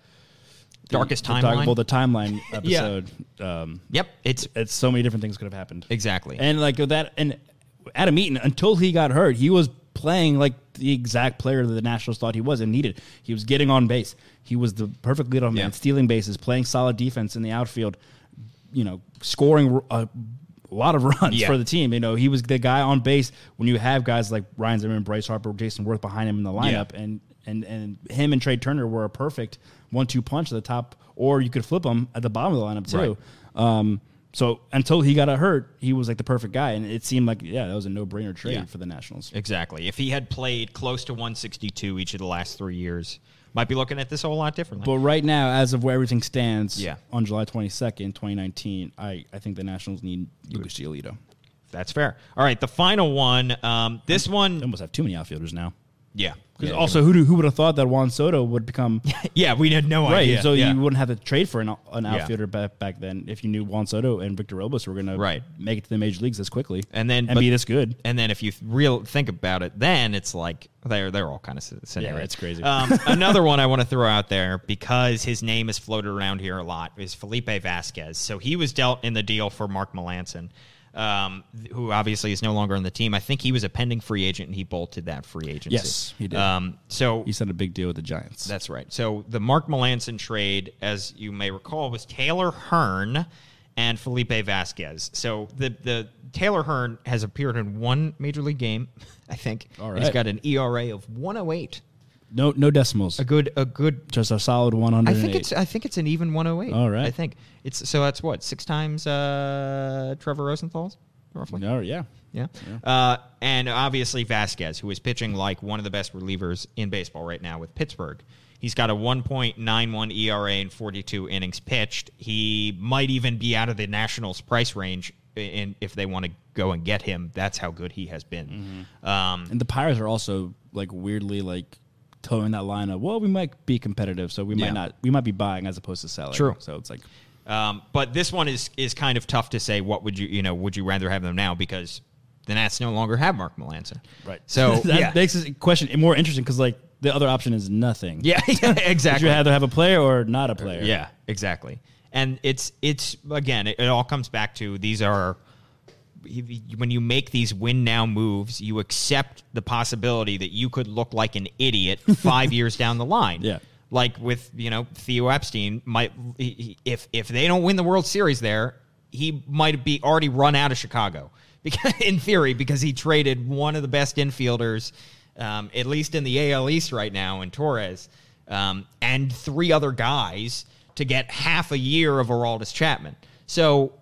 Speaker 5: Darkest Timeline?
Speaker 4: well, the timeline episode. um,
Speaker 5: Yep. It's
Speaker 4: it's so many different things could have happened.
Speaker 5: exactly.
Speaker 4: And like that, and Adam Eaton, until he got hurt, he was playing like the exact player that the Nationals thought he was and needed. He was getting on base. He was the perfect leadoff
Speaker 5: Yeah.
Speaker 4: man, stealing bases, playing solid defense in the outfield. You know, scoring a lot of runs
Speaker 5: Yeah.
Speaker 4: for the team. You know, he was the guy on base when you have guys like Ryan Zimmerman, Bryce Harper, Jayson Werth behind him in the lineup, and and and him and Trey Turner were a perfect one-two punch at the top, or you could flip them at the bottom of the lineup too. Um, so until he got hurt, he was like the perfect guy, and it seemed like yeah, that was a no-brainer trade
Speaker 5: Yeah.
Speaker 4: for the Nationals.
Speaker 5: exactly. If he had played close to 162 each of the last three years, might be looking at this a whole lot differently.
Speaker 4: But right now, as of where everything stands,
Speaker 5: Yeah.
Speaker 4: on July twenty-second, twenty nineteen, I I think the Nationals need Lucas Giolito.
Speaker 5: That's fair. All right, the final one. Um, this
Speaker 4: They
Speaker 5: one,
Speaker 4: almost have too many outfielders now.
Speaker 5: Yeah.
Speaker 4: Because
Speaker 5: Yeah,
Speaker 4: also, who do, who would have thought that Juan Soto would become
Speaker 5: yeah, we had no
Speaker 4: right?
Speaker 5: idea.
Speaker 4: So
Speaker 5: yeah.
Speaker 4: you wouldn't have to trade for an, an outfielder back back then if you knew Juan Soto and Victor Robles were going to
Speaker 5: Right.
Speaker 4: make it to the major leagues this quickly
Speaker 5: And then-
Speaker 4: and
Speaker 5: but-
Speaker 4: be this good.
Speaker 5: And then if you th- real think about it, then it's like they're they're all kind of sc- scenarios.
Speaker 4: it's crazy.
Speaker 5: Um, another one I want to throw out there because his name is floated around here a lot is Felipe Vasquez. So he was dealt in the deal for Mark Melancon, um, who obviously is no longer on the team. I think he was a pending free agent and he bolted that free agency.
Speaker 4: Yes, he did.
Speaker 5: Um, so
Speaker 4: He signed a big deal with the Giants.
Speaker 5: that's right. So the Mark Melancon trade, as you may recall, was Taylor Hearn and Felipe Vasquez. So the the Taylor Hearn has appeared in one major league game, I think.
Speaker 4: All
Speaker 5: He's
Speaker 4: right.
Speaker 5: got an ERA of 108.
Speaker 4: No no decimals,
Speaker 5: A good a good
Speaker 4: just a solid one hundred.
Speaker 5: I think it's I think it's an even 108.
Speaker 4: All right.
Speaker 5: I think it's so that's what six times uh, Trevor Rosenthal's roughly.
Speaker 4: no, yeah.
Speaker 5: Yeah. Uh, and obviously Vasquez, who is pitching like one of the best relievers in baseball right now with Pittsburgh. He's got a 1.91 ERA in 42 innings pitched. He might even be out of the Nationals price range in, if they want to go and get him. That's how good he has been. Um,
Speaker 4: And the Pirates are also like weirdly like towing that line of well, we might be competitive, so we
Speaker 5: Yeah.
Speaker 4: might not we might be buying as opposed to selling.
Speaker 5: True.
Speaker 4: So it's like
Speaker 5: Um, but this one is is kind of tough to say. What would you you know would you rather have them now because the Nats no longer have Mark Melancon.
Speaker 4: right.
Speaker 5: So
Speaker 4: that
Speaker 5: yeah,
Speaker 4: makes this question more interesting because like the other option is nothing.
Speaker 5: yeah, yeah,
Speaker 4: Would
Speaker 5: exactly.
Speaker 4: you rather have a player or not a player?
Speaker 5: Yeah, exactly. And it's it's again, it, it all comes back to these are when you make these win now moves, you accept the possibility that you could look like an idiot five years down the line.
Speaker 4: Yeah.
Speaker 5: like with you know Theo Epstein might he- if if they don't win the World Series there, he might be already run out of Chicago because in theory because he traded one of the best infielders, um, at least in the AL East right now in Torres, um, and three other guys to get half a year of Aroldis Chapman. So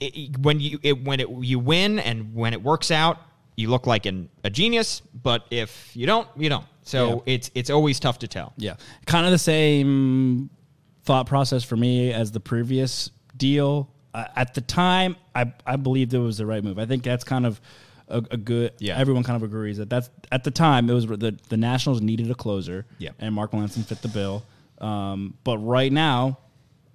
Speaker 5: it, when you it, when it you win and when it works out, you look like an, a genius. But if you don't, you don't. So
Speaker 4: Yeah.
Speaker 5: it's it's always tough to tell.
Speaker 4: Yeah. Kind of the same thought process for me as the previous deal. Uh, at the time, I, I believed it was the right move. I think that's kind of a, a good.
Speaker 5: Yeah.
Speaker 4: everyone kind of agrees that that's at the time it was the the Nationals needed a closer.
Speaker 5: Yeah.
Speaker 4: and Mark Melancon fit the bill. Um, but right now,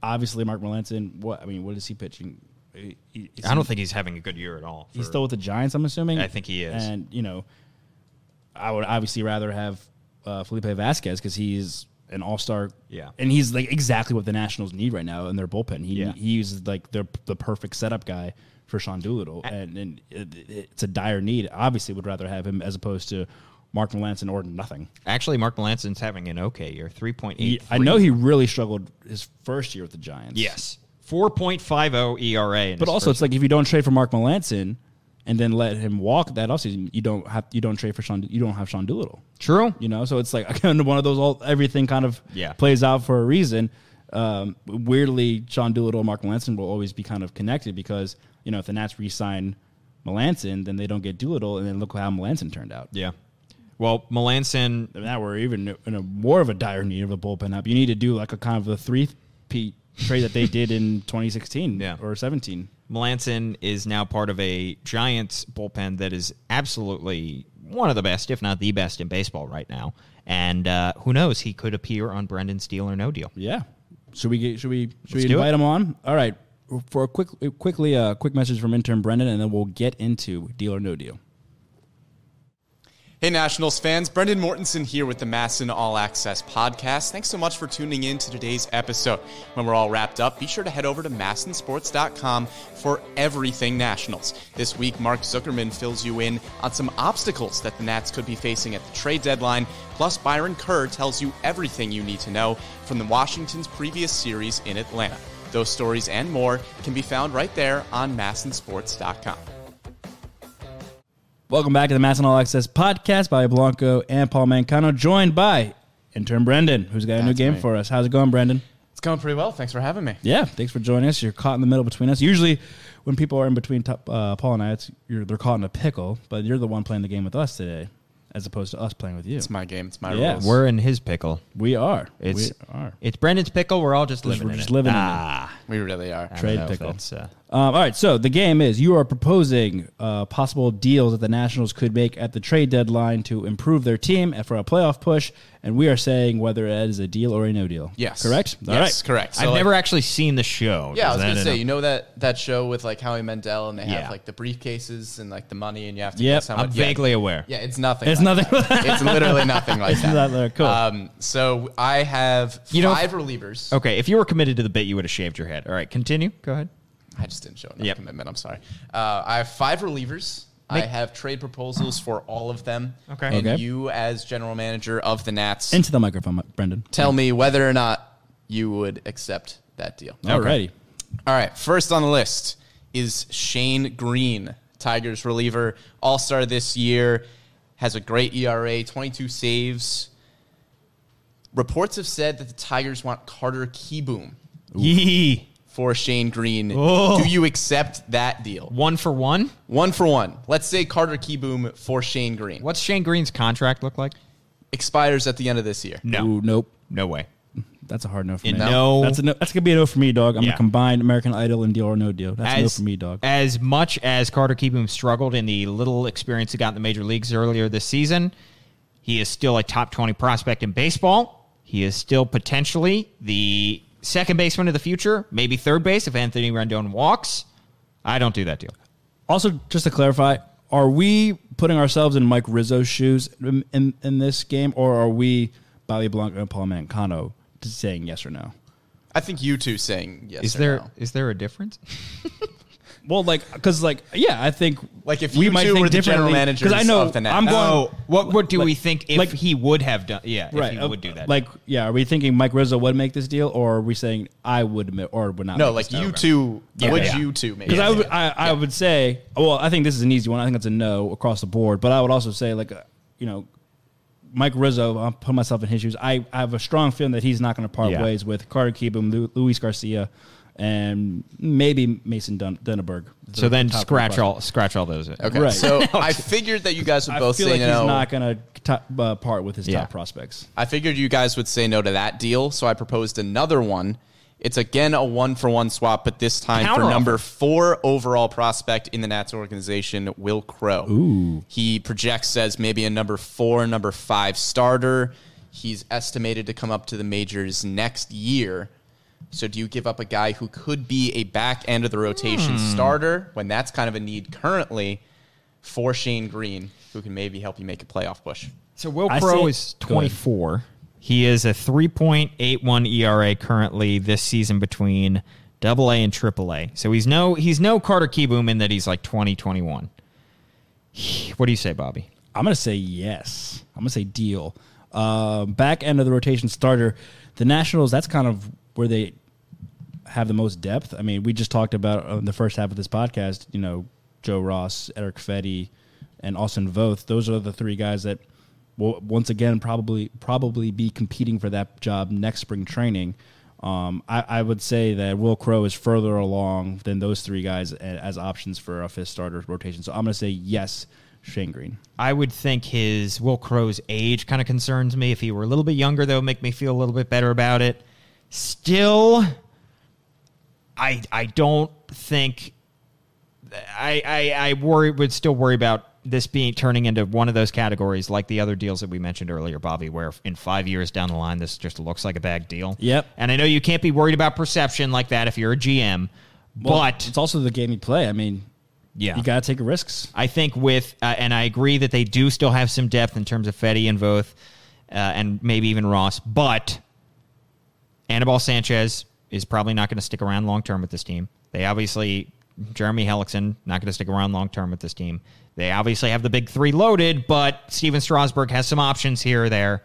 Speaker 4: obviously, Mark Melancon. What I mean, what is he pitching? He- he-
Speaker 5: I don't think he's having a good year at all.
Speaker 4: he's still with the Giants. I'm assuming.
Speaker 5: I think he is.
Speaker 4: And you know, I would obviously rather have uh, Felipe Vasquez because he's an all star.
Speaker 5: Yeah.
Speaker 4: and he's like exactly what the Nationals need right now in their bullpen. He
Speaker 5: Yeah.
Speaker 4: he's like the the perfect setup guy for Sean Doolittle, and and it, it's a dire need. Obviously, would rather have him as opposed to Mark Melancon or nothing.
Speaker 5: Actually, Mark Melancon's having an okay year, three point
Speaker 4: He,
Speaker 5: eight.
Speaker 4: I know he really struggled his first year with the Giants.
Speaker 5: Yes, four point five zero ERA. in
Speaker 4: But also, it's like if you don't trade for Mark Melancon and then let him walk that offseason, you don't have you don't trade for Sean. You don't have Sean Doolittle.
Speaker 5: true.
Speaker 4: You know, so it's like again one of those. All everything kind of
Speaker 5: Yeah.
Speaker 4: plays out for a reason. Um, weirdly, Sean Doolittle and Mark Melancon will always be kind of connected because you know if the Nats re-sign Melancon, then they don't get Doolittle, and then look how Melancon turned out.
Speaker 5: Yeah. Well,
Speaker 4: Melancon. Now we're even in a more of a dire need of a bullpen up. You need to do like a kind of a three Pete trade that they did in 2016
Speaker 5: Yeah.
Speaker 4: or 17.
Speaker 5: Melancon is now part of a Giants bullpen that is absolutely one of the best, if not the best, in baseball right now. And uh, who knows? He could appear on Brendan Deal or No Deal.
Speaker 4: Yeah. Should we get? Should we? Should
Speaker 5: Let's
Speaker 4: we invite
Speaker 5: it.
Speaker 4: him on? All right. For a quick, quickly, a quick message from intern Brendan, and then we'll get into deal or no deal.
Speaker 6: Hey, Nationals fans, Brendan Mortensen here with the MASN All Access podcast. Thanks so much for tuning in to today's episode. When we're all wrapped up, be sure to head over to masnsports.com for everything Nationals. This week, Mark Zuckerman fills you in on some obstacles that the Nats could be facing at the trade deadline. Plus, Byron Kerr tells you everything you need to know from the Washington's previous series in Atlanta. Those stories and more can be found right there on masnsports.com.
Speaker 4: Welcome back to the MASN All Access podcast by Blanco and Paul Mancano, joined by intern Brendan, who's got a new game
Speaker 6: me.
Speaker 4: for us. How's it going, Brendan?
Speaker 6: It's going pretty well. Thanks for having me.
Speaker 4: Yeah, thanks for joining us. You're caught in the middle between us. Usually, when people are in between top, uh, Paul and I, it's, you're, they're caught in a pickle. But you're the one playing the game with us today, as opposed to us playing with you.
Speaker 6: It's my game. It's my
Speaker 4: Yeah.
Speaker 6: rules.
Speaker 5: We're in his pickle.
Speaker 4: we are.
Speaker 5: It's
Speaker 4: we are.
Speaker 5: it's Brendan's pickle. We're all just
Speaker 4: Just-
Speaker 5: living
Speaker 4: we're
Speaker 5: in
Speaker 4: just
Speaker 5: it.
Speaker 4: living in it.
Speaker 5: ah,
Speaker 6: we really are.
Speaker 5: I
Speaker 4: Trade
Speaker 5: know if
Speaker 4: pickle.
Speaker 5: that's, uh,
Speaker 4: Um, all right, so the game is you are proposing uh, possible deals that the Nationals could make at the trade deadline to improve their team and for a playoff push, and we are saying whether it is a deal or a no deal.
Speaker 6: Yes.
Speaker 4: correct. All
Speaker 6: yes,
Speaker 4: right.
Speaker 6: correct. So,
Speaker 5: I've
Speaker 6: like-
Speaker 5: never actually seen the show.
Speaker 6: Yeah, I was gonna say, you know that that show with like Howie Mandel, and they
Speaker 5: Yeah.
Speaker 6: have like the briefcases and like the money, and you have to
Speaker 4: Yep.
Speaker 6: guess how much,
Speaker 5: I'm
Speaker 6: much. yeah.
Speaker 5: vaguely aware.
Speaker 6: Yeah, it's nothing.
Speaker 4: It's
Speaker 6: like
Speaker 4: nothing.
Speaker 6: that. it's literally nothing like
Speaker 4: It's
Speaker 6: that.
Speaker 4: not. Cool.
Speaker 6: Um, so I have
Speaker 5: You know-
Speaker 6: five relievers.
Speaker 5: Okay, if you were committed to the bit, you would have shaved your head. All right, continue. Go ahead.
Speaker 6: I just didn't show enough
Speaker 5: Yep.
Speaker 6: commitment. I'm sorry. Uh, I have five relievers. I have trade proposals for all of them.
Speaker 5: Okay.
Speaker 6: And
Speaker 4: Okay.
Speaker 6: you, as general manager of the Nats,
Speaker 4: Into the microphone, Brendan.
Speaker 6: tell me whether or not you would accept that deal.
Speaker 4: Alrighty.
Speaker 6: All right, first on the list is Shane Greene, Tigers reliever, All Star this year, has a great ERA, 22 saves. Reports have said that the Tigers want Carter Kieboom
Speaker 5: Yee.
Speaker 6: For Shane Greene.
Speaker 5: Oh.
Speaker 6: Do you accept that deal?
Speaker 5: One for one.
Speaker 6: One for one. Let's say Carter Kieboom for Shane Greene.
Speaker 5: What's Shane Greene's contract look like?
Speaker 6: Expires at the end of this year.
Speaker 5: No.
Speaker 4: Ooh, nope.
Speaker 5: No way.
Speaker 4: That's a hard no for
Speaker 5: You
Speaker 4: me.
Speaker 5: know-
Speaker 4: that's a no, that's gonna be a no for me, dog. I'm
Speaker 5: Yeah.
Speaker 4: gonna combine American Idol and Deal or No Deal. That's a no for me, dog.
Speaker 5: As much as Carter Kieboom struggled in the little experience he got in the major leagues earlier this season, he is still a top 20 prospect in baseball. He is still potentially the second baseman of the future, maybe third base if Anthony Rendon walks. I don't do that deal.
Speaker 4: Also, just to clarify, are we putting ourselves in Mike Rizzo's shoes in, in, in this game, or are we Bobby Blanco and Paul Mancano saying yes or no?
Speaker 6: I think you two saying yes
Speaker 5: Is
Speaker 6: or
Speaker 5: there
Speaker 6: no.
Speaker 5: is there a difference?
Speaker 4: Well, like, because, like, yeah, I think
Speaker 6: Like, if
Speaker 4: we
Speaker 6: you
Speaker 4: might
Speaker 6: two
Speaker 4: think
Speaker 6: were the general
Speaker 4: differently,
Speaker 6: managers
Speaker 4: I know
Speaker 6: of the Nats.
Speaker 4: I'm going.
Speaker 5: oh, what what do
Speaker 4: like-
Speaker 5: we think if
Speaker 4: like-
Speaker 5: he would have done? Yeah, if
Speaker 4: right,
Speaker 5: he
Speaker 4: uh,
Speaker 5: would do that.
Speaker 4: Like, yeah, are we thinking Mike Rizzo would make this deal, or are we saying I would admit, or would not?
Speaker 6: No,
Speaker 4: make
Speaker 6: like
Speaker 4: this deal?
Speaker 6: you two.
Speaker 5: Yeah,
Speaker 6: would
Speaker 5: yeah.
Speaker 6: you two make
Speaker 4: Because
Speaker 6: it?
Speaker 4: I would, I, I would say, well, I think this is an easy one. I think it's a no across the board. But I would also say, like, uh, you know, Mike Rizzo. I'll put myself in his shoes. I, I have a strong feeling that he's not going to part
Speaker 5: Yeah.
Speaker 4: ways with Carter Kieboom, Lu- Luis Garcia, and maybe Mason Dun- Denaburg.
Speaker 5: so then scratch all scratch all those.
Speaker 6: Okay,
Speaker 4: Right.
Speaker 6: so I figured that you guys would
Speaker 4: I
Speaker 6: both
Speaker 4: feel
Speaker 6: say
Speaker 4: like
Speaker 6: no.
Speaker 4: he's not going to uh, part with his
Speaker 5: Yeah.
Speaker 4: top prospects.
Speaker 6: I figured you guys would say no to that deal, so I proposed another one. It's again a one for one swap, but this time for
Speaker 5: Counteroffer.
Speaker 6: number four overall prospect in the Nats organization, Wil Crowe. Ooh. He projects as maybe a number four, number five starter. He's estimated to come up to the majors next year. So do you give up a guy who could be a back end of the rotation
Speaker 5: Hmm.
Speaker 6: starter when that's kind of a need currently for Shane Greene, who can maybe help you make a playoff push?
Speaker 5: So Wil
Speaker 4: Crowe
Speaker 5: is 24. He is a 3.81 ERA currently this season between Double A and Triple A. So he's no he's no Carter Kieboom in that he's like 20, 21. What do you say, Bobby?
Speaker 4: I'm gonna say yes. I'm gonna say deal. Um, back end of the rotation starter, the Nationals. That's kind of where they have the most depth. I mean, we just talked about uh, the first half of this podcast. You know, Joe Ross, Erick Fedde, and Austin Voth. Those are the three guys that will once again probably probably be competing for that job next spring training. Um, I, I would say that Wil Crowe is further along than those three guys as options for a fifth starter rotation. So I'm going to say yes, Shane Greene.
Speaker 5: I would think his Wil Crowe's age kind of concerns me. If he were a little bit younger, would make me feel a little bit better about it. Still, I I don't think I I, I worry would still worry about this being turning into one of those categories like the other deals that we mentioned earlier, Bobby, where in five years down the line this just looks like a bag deal.
Speaker 4: Yep.
Speaker 5: And I know you can't be worried about perception like that if you're a GM,
Speaker 4: Well,
Speaker 5: but
Speaker 4: it's also the game you play. I mean,
Speaker 5: yeah,
Speaker 4: you got to take risks.
Speaker 5: I think with, uh, and I agree that they do still have some depth in terms of Fedde and Voth, uh, and maybe even Ross, but Anibal Sanchez is probably not going to stick around long term with this team. They obviously, Jeremy Hellickson, not going to stick around long term with this team. They obviously have the big three loaded, but Stephen Strasburg has some options here or there.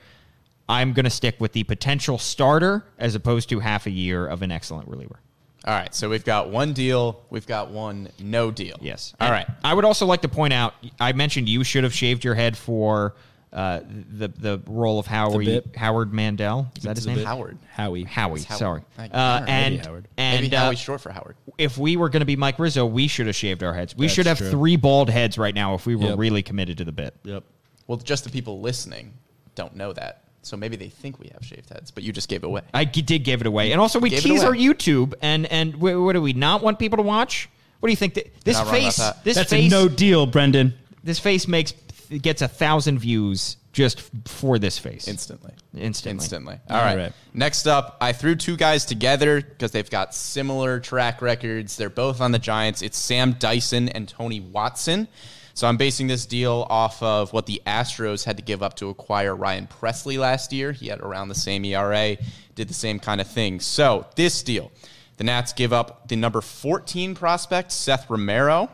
Speaker 5: I'm going to stick with the potential starter as opposed to half a year of an excellent reliever.
Speaker 6: All right, so we've got one deal, we've got one no deal.
Speaker 5: Yes.
Speaker 6: All
Speaker 5: And
Speaker 6: right.
Speaker 5: I would also like to point out I mentioned you should have shaved your head for uh, the the role of Howard. Howard Mandel. Is that his name?
Speaker 4: bit.
Speaker 6: Howard.
Speaker 4: Howie.
Speaker 5: Howie.
Speaker 6: It's Howard.
Speaker 5: Sorry. Uh,
Speaker 6: you.
Speaker 5: And
Speaker 4: Howard.
Speaker 5: and
Speaker 6: Maybe
Speaker 5: uh,
Speaker 6: Howie's short for Howard.
Speaker 5: if we were going to be Mike Rizzo, we should have shaved our heads. We
Speaker 4: That's
Speaker 5: should have
Speaker 4: true.
Speaker 5: three bald heads right now if we were
Speaker 4: Yep.
Speaker 5: really committed to the bit.
Speaker 4: Yep.
Speaker 6: Well, just the people listening don't know that. So maybe they think we have shaved heads, but you just gave it away.
Speaker 5: I g- did give it away, and also we tease our YouTube, and and wh- what do we not want people to watch? What do you think? That, this
Speaker 6: not wrong about
Speaker 5: face,
Speaker 6: that.
Speaker 5: this
Speaker 4: That's
Speaker 5: face,
Speaker 4: a no deal, Brendan.
Speaker 5: this face makes gets a thousand views just for this face.
Speaker 6: Instantly.
Speaker 5: Instantly.
Speaker 6: Instantly. All right.
Speaker 4: All right.
Speaker 6: Next up, I threw two guys together because they've got similar track records. They're both on the Giants. It's Sam Dyson and Tony Watson. So I'm basing this deal off of what the Astros had to give up to acquire Ryan Pressly last year. He had around the same ERA, did the same kind of thing. So this deal, the Nats give up the number 14 prospect, Seth Romero,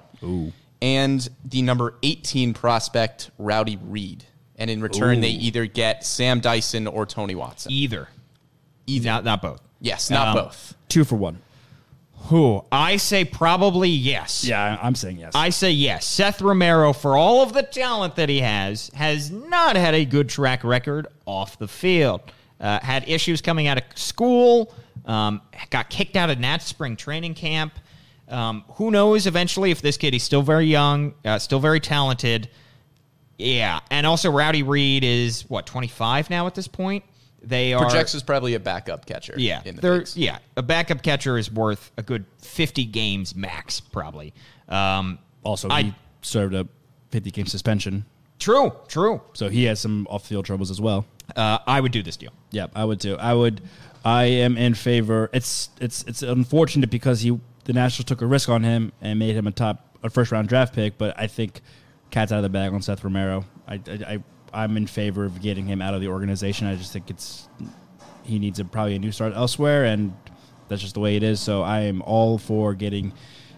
Speaker 6: and the number 18 prospect, Raudy Read. And in return, they either get Sam Dyson or Tony Watson.
Speaker 5: Either.
Speaker 6: Either.
Speaker 5: Not, not both.
Speaker 6: Yes, not
Speaker 5: Um,
Speaker 6: both.
Speaker 4: Two for one.
Speaker 5: Who? I say probably yes.
Speaker 4: Yeah, I- I'm saying yes.
Speaker 5: I say yes. Seth Romero, for all of the talent that he has, has not had a good track record off the field. Uh, had issues coming out of school, um, got kicked out of Nats spring training camp. Um, who knows eventually if this kid, he's still very young, uh, still very talented. Yeah. And also, Raudy Read is, what, 25 now at this point? They are.
Speaker 6: Projects is probably a backup catcher.
Speaker 5: Yeah,
Speaker 6: in the
Speaker 5: they're-
Speaker 6: bigs.
Speaker 5: yeah. A backup catcher is worth a good fifty games max, probably. Um,
Speaker 4: also,
Speaker 5: I-
Speaker 4: he served a 50 game suspension,
Speaker 5: true, true.
Speaker 4: so he has some off field troubles as well.
Speaker 5: Uh, I would do this deal.
Speaker 4: Yep, I would too. I would. I am in favor. It's it's it's unfortunate because he the Nationals took a risk on him and made him a top a first round draft pick. But I think cat's out of the bag on Seth Romero. I I, I I'm in favor of getting him out of the organization. I just think it's he needs a, probably a new start elsewhere, and that's just the way it is. So I am all for getting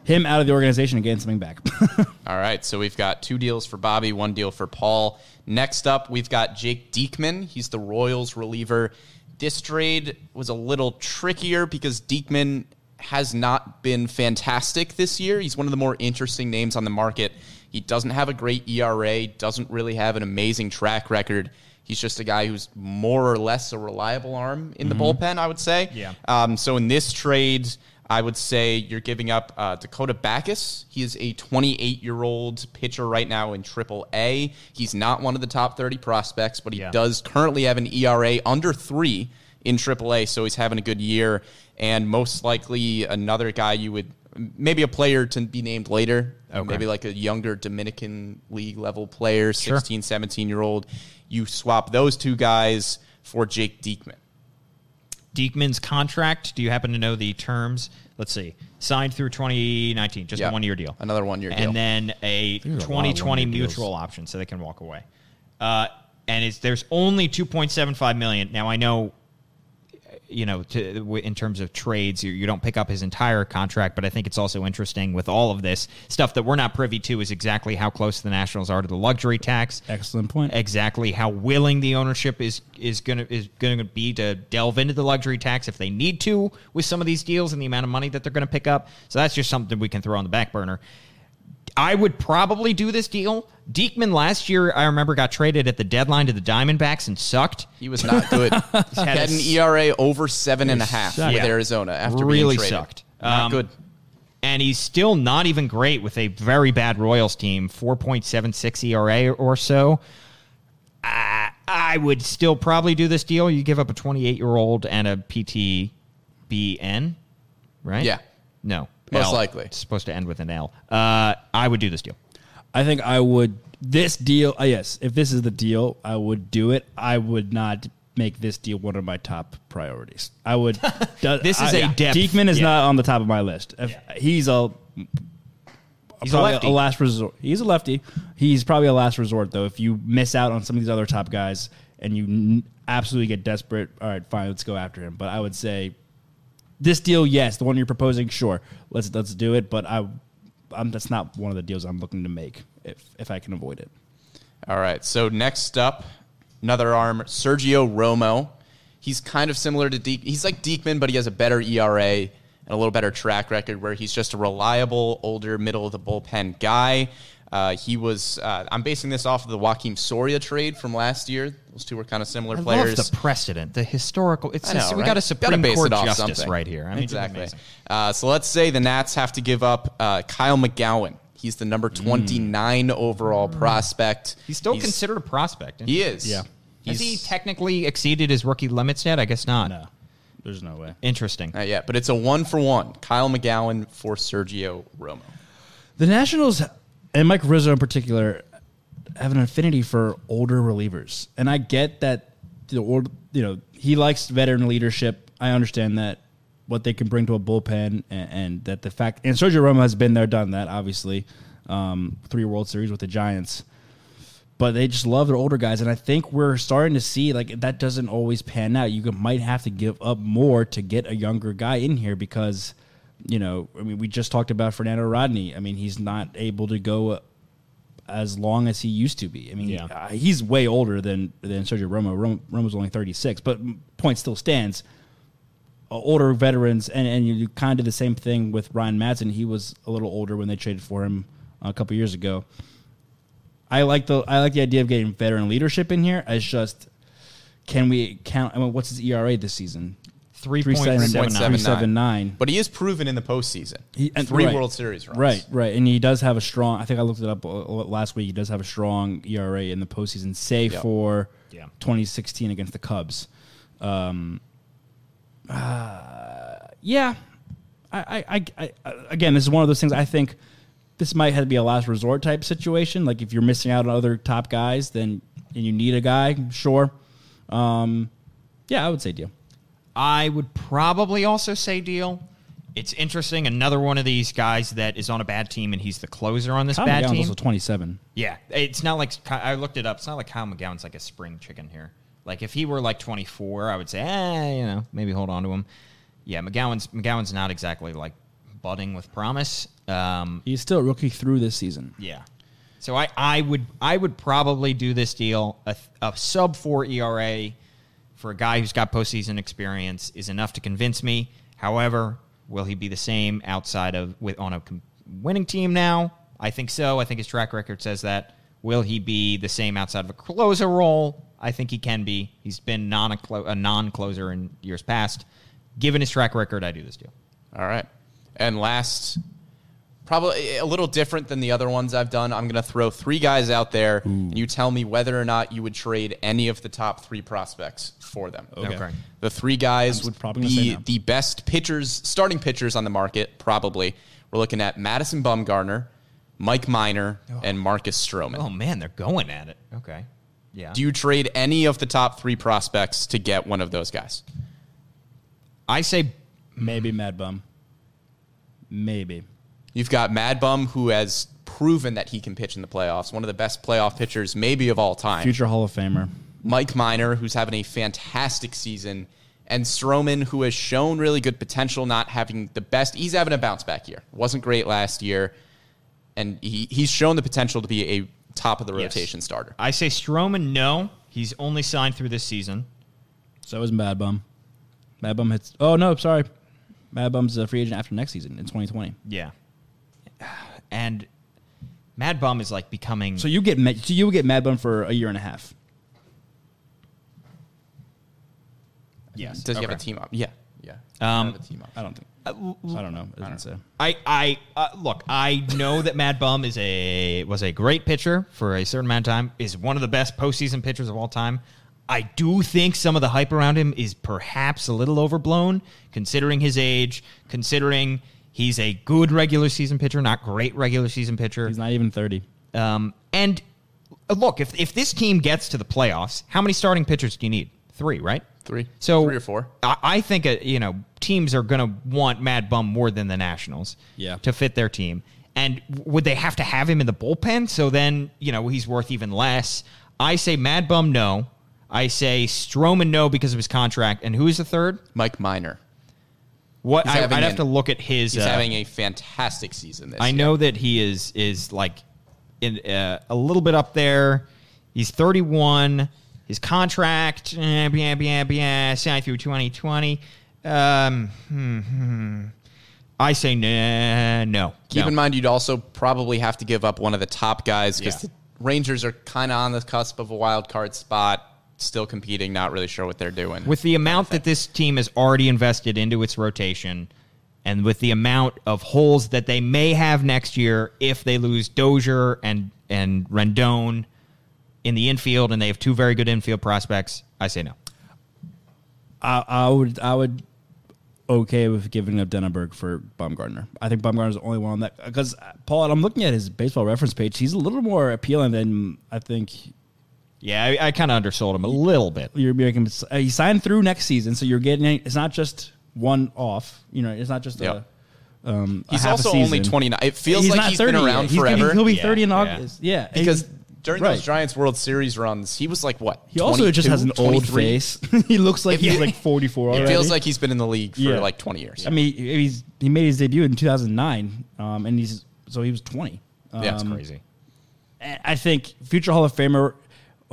Speaker 4: him out of the organization and getting something back.
Speaker 6: All right, so we've got two deals for Bobby, one deal for Paul. Next up, we've got Jake Diekman. He's the Royals reliever. This trade was a little trickier because Diekman has not been fantastic this year. He's one of the more interesting names on the market. He doesn't have a great ERA, doesn't really have an amazing track record. He's just a guy who's more or less a reliable arm in the bullpen, I would say.
Speaker 5: Yeah.
Speaker 6: Um, so in this trade, I would say you're giving up uh, Dakota Bacus. He is a 28 year old pitcher right now in Triple A. He's not one of the top 30 prospects, but he
Speaker 5: Yeah.
Speaker 6: does currently have an ERA under three in AAA, so he's having a good year. And most likely another guy you would maybe a player to be named later,
Speaker 5: Okay.
Speaker 6: maybe like a younger Dominican League level player,
Speaker 5: Sure.
Speaker 6: 16, 17 year old. You swap those two guys for Jake Diekman.
Speaker 5: Diekman's contract. Do you happen to know the terms? Let's see. Signed through 2019, just
Speaker 6: Yeah.
Speaker 5: a one year deal.
Speaker 6: Another one-year deal.
Speaker 5: And then a
Speaker 4: are a lot of
Speaker 5: 2020
Speaker 4: deals.
Speaker 5: mutual option, so they can walk away. Uh, and it's there's only 2.75 million. Now I know, you know, to, in terms of trades, you, you don't pick up his entire contract, but I think it's also interesting with all of this stuff that we're not privy to is exactly how close the Nationals are to the luxury tax
Speaker 4: Excellent point.
Speaker 5: exactly how willing the ownership is is gonna is gonna be to delve into the luxury tax if they need to with some of these deals and the amount of money that they're gonna pick up. So that's just something we can throw on the back burner. I would probably do this deal. Diekman last year, I remember, got traded at the deadline to the Diamondbacks and sucked.
Speaker 6: He was not good. he
Speaker 5: had
Speaker 6: had an ERA over seven and a half
Speaker 4: sucked.
Speaker 6: with
Speaker 5: Yeah.
Speaker 6: Arizona after
Speaker 5: really sucked.
Speaker 6: Not
Speaker 5: Um,
Speaker 6: good.
Speaker 5: and he's still not even great with a very bad Royals team, 4.76 ERA or so. I, I would still probably do this deal. You give up a 28 year old and a PTBN, right?
Speaker 6: Yeah.
Speaker 5: No.
Speaker 6: Most
Speaker 5: L.
Speaker 6: likely.
Speaker 5: It's supposed to end with an L. Uh, I would do this deal.
Speaker 4: I think I would this deal. Uh, yes, if this is the deal, I would do it. I would not make this deal one of my top priorities. I would. do-
Speaker 5: This is
Speaker 4: I-
Speaker 5: a depth-
Speaker 4: Diekman is
Speaker 5: yeah.
Speaker 4: not on the top of my list. If He's a
Speaker 5: He's a
Speaker 4: probably
Speaker 5: lefty.
Speaker 4: last resort. He's a lefty. He's probably a last resort though. If you miss out on some of these other top guys and you n- absolutely get desperate, all right, fine, let's go after him. But I would say this deal, yes, the one you're proposing, sure, let's let's do it. But I, I'm, that's not one of the deals I'm looking to make if if I can avoid it.
Speaker 6: All right. So next up, another arm, Sergio Romo. He's kind of similar to Deek. He's like Diekman, but he has a better ERA and a little better track record where he's just a reliable, older, middle of the bullpen guy. Uh, he was. Uh, I'm basing this off of the Joakim Soria trade from last year. Those two were kind of similar
Speaker 5: I
Speaker 6: players.
Speaker 5: love the precedent, the historical. It's
Speaker 6: I
Speaker 5: just,
Speaker 6: know,
Speaker 5: we
Speaker 6: right?
Speaker 5: got a Supreme
Speaker 6: base
Speaker 5: Court justice
Speaker 6: something.
Speaker 5: right here. I mean,
Speaker 6: exactly. Uh, so let's say the Nats have to give up uh, Kyle McGowin. He's the number 29 overall prospect.
Speaker 5: He's still considered a prospect.
Speaker 6: He is.
Speaker 4: Yeah.
Speaker 5: Has he technically exceeded his rookie limits yet? I guess not.
Speaker 4: No, there's no way.
Speaker 5: Interesting.
Speaker 6: Not yet, but it's a one for one. Kyle McGowin for Sergio Romo.
Speaker 4: The Nationals and Mike Rizzo in particular have an affinity for older relievers, and I get that the old, you know, he likes veteran leadership. I understand that what they can bring to a bullpen, and, and that the fact and Sergio Romo has been there, done that. Obviously, um, three World Series with the Giants, but they just love their older guys, and I think we're starting to see like that doesn't always pan out. You might have to give up more to get a younger guy in here because you know, I mean, we just talked about Fernando Rodney. I mean, he's not able to go as long as he used to be. I mean,
Speaker 5: Yeah.
Speaker 4: uh, he's way older than than Sergio Romo. Rom- Romo's only 36, but point still stands. Uh, older veterans, and and you kind of did the same thing with Ryan Madson. He was a little older when they traded for him a couple years ago. I like the I like the idea of getting veteran leadership in here. It's just can we count? I mean, what's his ERA this season?
Speaker 5: 3.79.
Speaker 4: 3.79.
Speaker 6: But he is proven in the postseason.
Speaker 4: He- and-
Speaker 6: Three
Speaker 4: right.
Speaker 6: World Series runs.
Speaker 4: Right, right, and he does have a strong. I think I looked it up last week. He does have a strong ERA in the postseason, save
Speaker 6: Yep.
Speaker 4: for
Speaker 5: Yeah.
Speaker 4: 2016 against the Cubs. Um, uh, yeah, I, I, I, I, again, this is one of those things. I think this might have to be a last resort type situation. Like if you're missing out on other top guys, then and you need a guy, sure. Um, yeah, I would say deal.
Speaker 5: I would probably also say deal. It's interesting. Another one of these guys that is on a bad team and he's the closer on this
Speaker 4: Kyle
Speaker 5: bad
Speaker 4: McGowin's
Speaker 5: team.
Speaker 4: also 27.
Speaker 5: Yeah, it's not like I looked it up. It's not like Kyle McGowin's like a spring chicken here. Like if he were like 24, I would say, eh, you know, maybe hold on to him. Yeah, McGowin's McGowin's not exactly like budding with promise. Um,
Speaker 4: He's still a rookie through this season.
Speaker 5: yeah. So I, I would I would probably do this deal. A, a sub four ERA for a guy who's got postseason experience is enough to convince me. However, will he be the same outside of with on a winning team now? I think so. I think his track record says that. Will he be the same outside of a closer role? I think he can be. He's been non a non closer in years past. Given his track record, I do this deal.
Speaker 6: All right. And last, Probably a little different than the other ones I've done. I'm going to throw three guys out there, and you tell me whether or not you would trade any of the top three prospects for them.
Speaker 5: Okay.
Speaker 6: The three guys
Speaker 4: I'm
Speaker 6: would
Speaker 4: probably
Speaker 6: be
Speaker 4: no.
Speaker 6: the best pitchers, starting pitchers on the market, probably. We're looking at Madison Bumgarner, Mike Minor, oh. and Marcus Stroman.
Speaker 5: Oh man, they're going at it. Okay. Yeah.
Speaker 6: Do you trade any of the top three prospects to get one of those guys?
Speaker 5: I say
Speaker 4: Maybe Mad Bum. Maybe.
Speaker 6: You've got Mad Bum, who has proven that he can pitch in the playoffs, one of the best playoff pitchers, maybe of all time.
Speaker 4: Future Hall of Famer.
Speaker 6: Mike Minor, who's having a fantastic season, and Stroman, who has shown really good potential, not having the best. He's having a bounce back year. Wasn't great last year, and he, he's shown the potential to be a top of the
Speaker 5: Yes.
Speaker 6: rotation starter.
Speaker 5: I say Stroman. No, he's only signed through this season.
Speaker 4: So is Mad Bum. Mad Bum hits. Oh no, sorry. Mad Bum's a free agent after next season in 2020.
Speaker 5: Yeah. And Mad Bum is like becoming.
Speaker 4: So you get Ma- so you would get Mad Bum for a year and a half.
Speaker 5: yes.
Speaker 6: Does he have
Speaker 5: Okay.
Speaker 6: a team up? Yeah, yeah.
Speaker 5: Um,
Speaker 6: have a team up.
Speaker 4: I don't think. I don't know. It doesn't say.
Speaker 5: I I uh, look. I know that Mad Bum is a was a great pitcher for a certain amount of time. Is one of the best postseason pitchers of all time. I do think some of the hype around him is perhaps a little overblown, considering his age, considering he's a good regular season pitcher, not great regular season pitcher.
Speaker 4: He's not even 30.
Speaker 5: Um, and uh, look, if if this team gets to the playoffs, how many starting pitchers do you need? Three, right?
Speaker 6: Three.
Speaker 5: So
Speaker 6: Three or four.
Speaker 5: I, I think uh, you know teams are going to want Mad Bum more than the Nationals.
Speaker 4: Yeah.
Speaker 5: To fit their team, and would they have to have him in the bullpen? So then you know he's worth even less. I say Mad Bum no. I say Stroman no because of his contract. And who is the third?
Speaker 6: Mike Minor.
Speaker 5: What I, I'd have to look at his.
Speaker 6: He's
Speaker 5: uh,
Speaker 6: having a fantastic season this
Speaker 5: I
Speaker 6: year.
Speaker 5: know that he is is like in uh, a little bit up there. He's 31. His contract, eh, blah, blah, blah, signed through 2020. Um, hmm, hmm. I say nah, no.
Speaker 6: Keep
Speaker 5: no.
Speaker 6: in mind, you'd also probably have to give up one of the top guys because
Speaker 5: Yeah.
Speaker 6: the Rangers are kind of on the cusp of a wild card spot, still competing, not really sure what they're doing.
Speaker 5: with the amount that this team has already invested into its rotation, and with the amount of holes that they may have next year if they lose Dozier and and Rendon in the infield, and they have two very good infield prospects, I say no.
Speaker 4: I, I would I would okay with giving up Denaburg for Bumgarner. I think Bumgarner's the only one on that because uh, Paul. I'm looking at his baseball reference page. He's a little more appealing than I think.
Speaker 5: Yeah, I, I kind of undersold him a little bit.
Speaker 4: You're making. Uh, he signed through next season, so you're getting. It's not just one off. You know, it's not just
Speaker 6: Yep.
Speaker 4: a. Um, a
Speaker 6: he's
Speaker 4: half a
Speaker 6: also only 29. It feels
Speaker 4: He's
Speaker 6: like
Speaker 4: not
Speaker 6: he's been
Speaker 4: 30 yet.
Speaker 6: around
Speaker 4: He's
Speaker 6: forever.
Speaker 4: he'll be
Speaker 5: Yeah,
Speaker 4: 30 in
Speaker 5: yeah.
Speaker 4: August. Yeah,
Speaker 6: because
Speaker 4: And-
Speaker 6: during
Speaker 4: right.
Speaker 6: those Giants World Series runs, he was like what?
Speaker 4: he also just has an old face. he looks like
Speaker 6: It-
Speaker 4: he's like 44
Speaker 6: It feels like he's been in the league for
Speaker 4: Yeah.
Speaker 6: like 20 years.
Speaker 4: I mean, he's he made his debut in 2009, um, and he's so he was 20. Um,
Speaker 6: Yeah, it's
Speaker 5: Crazy.
Speaker 4: I think future Hall of Famer,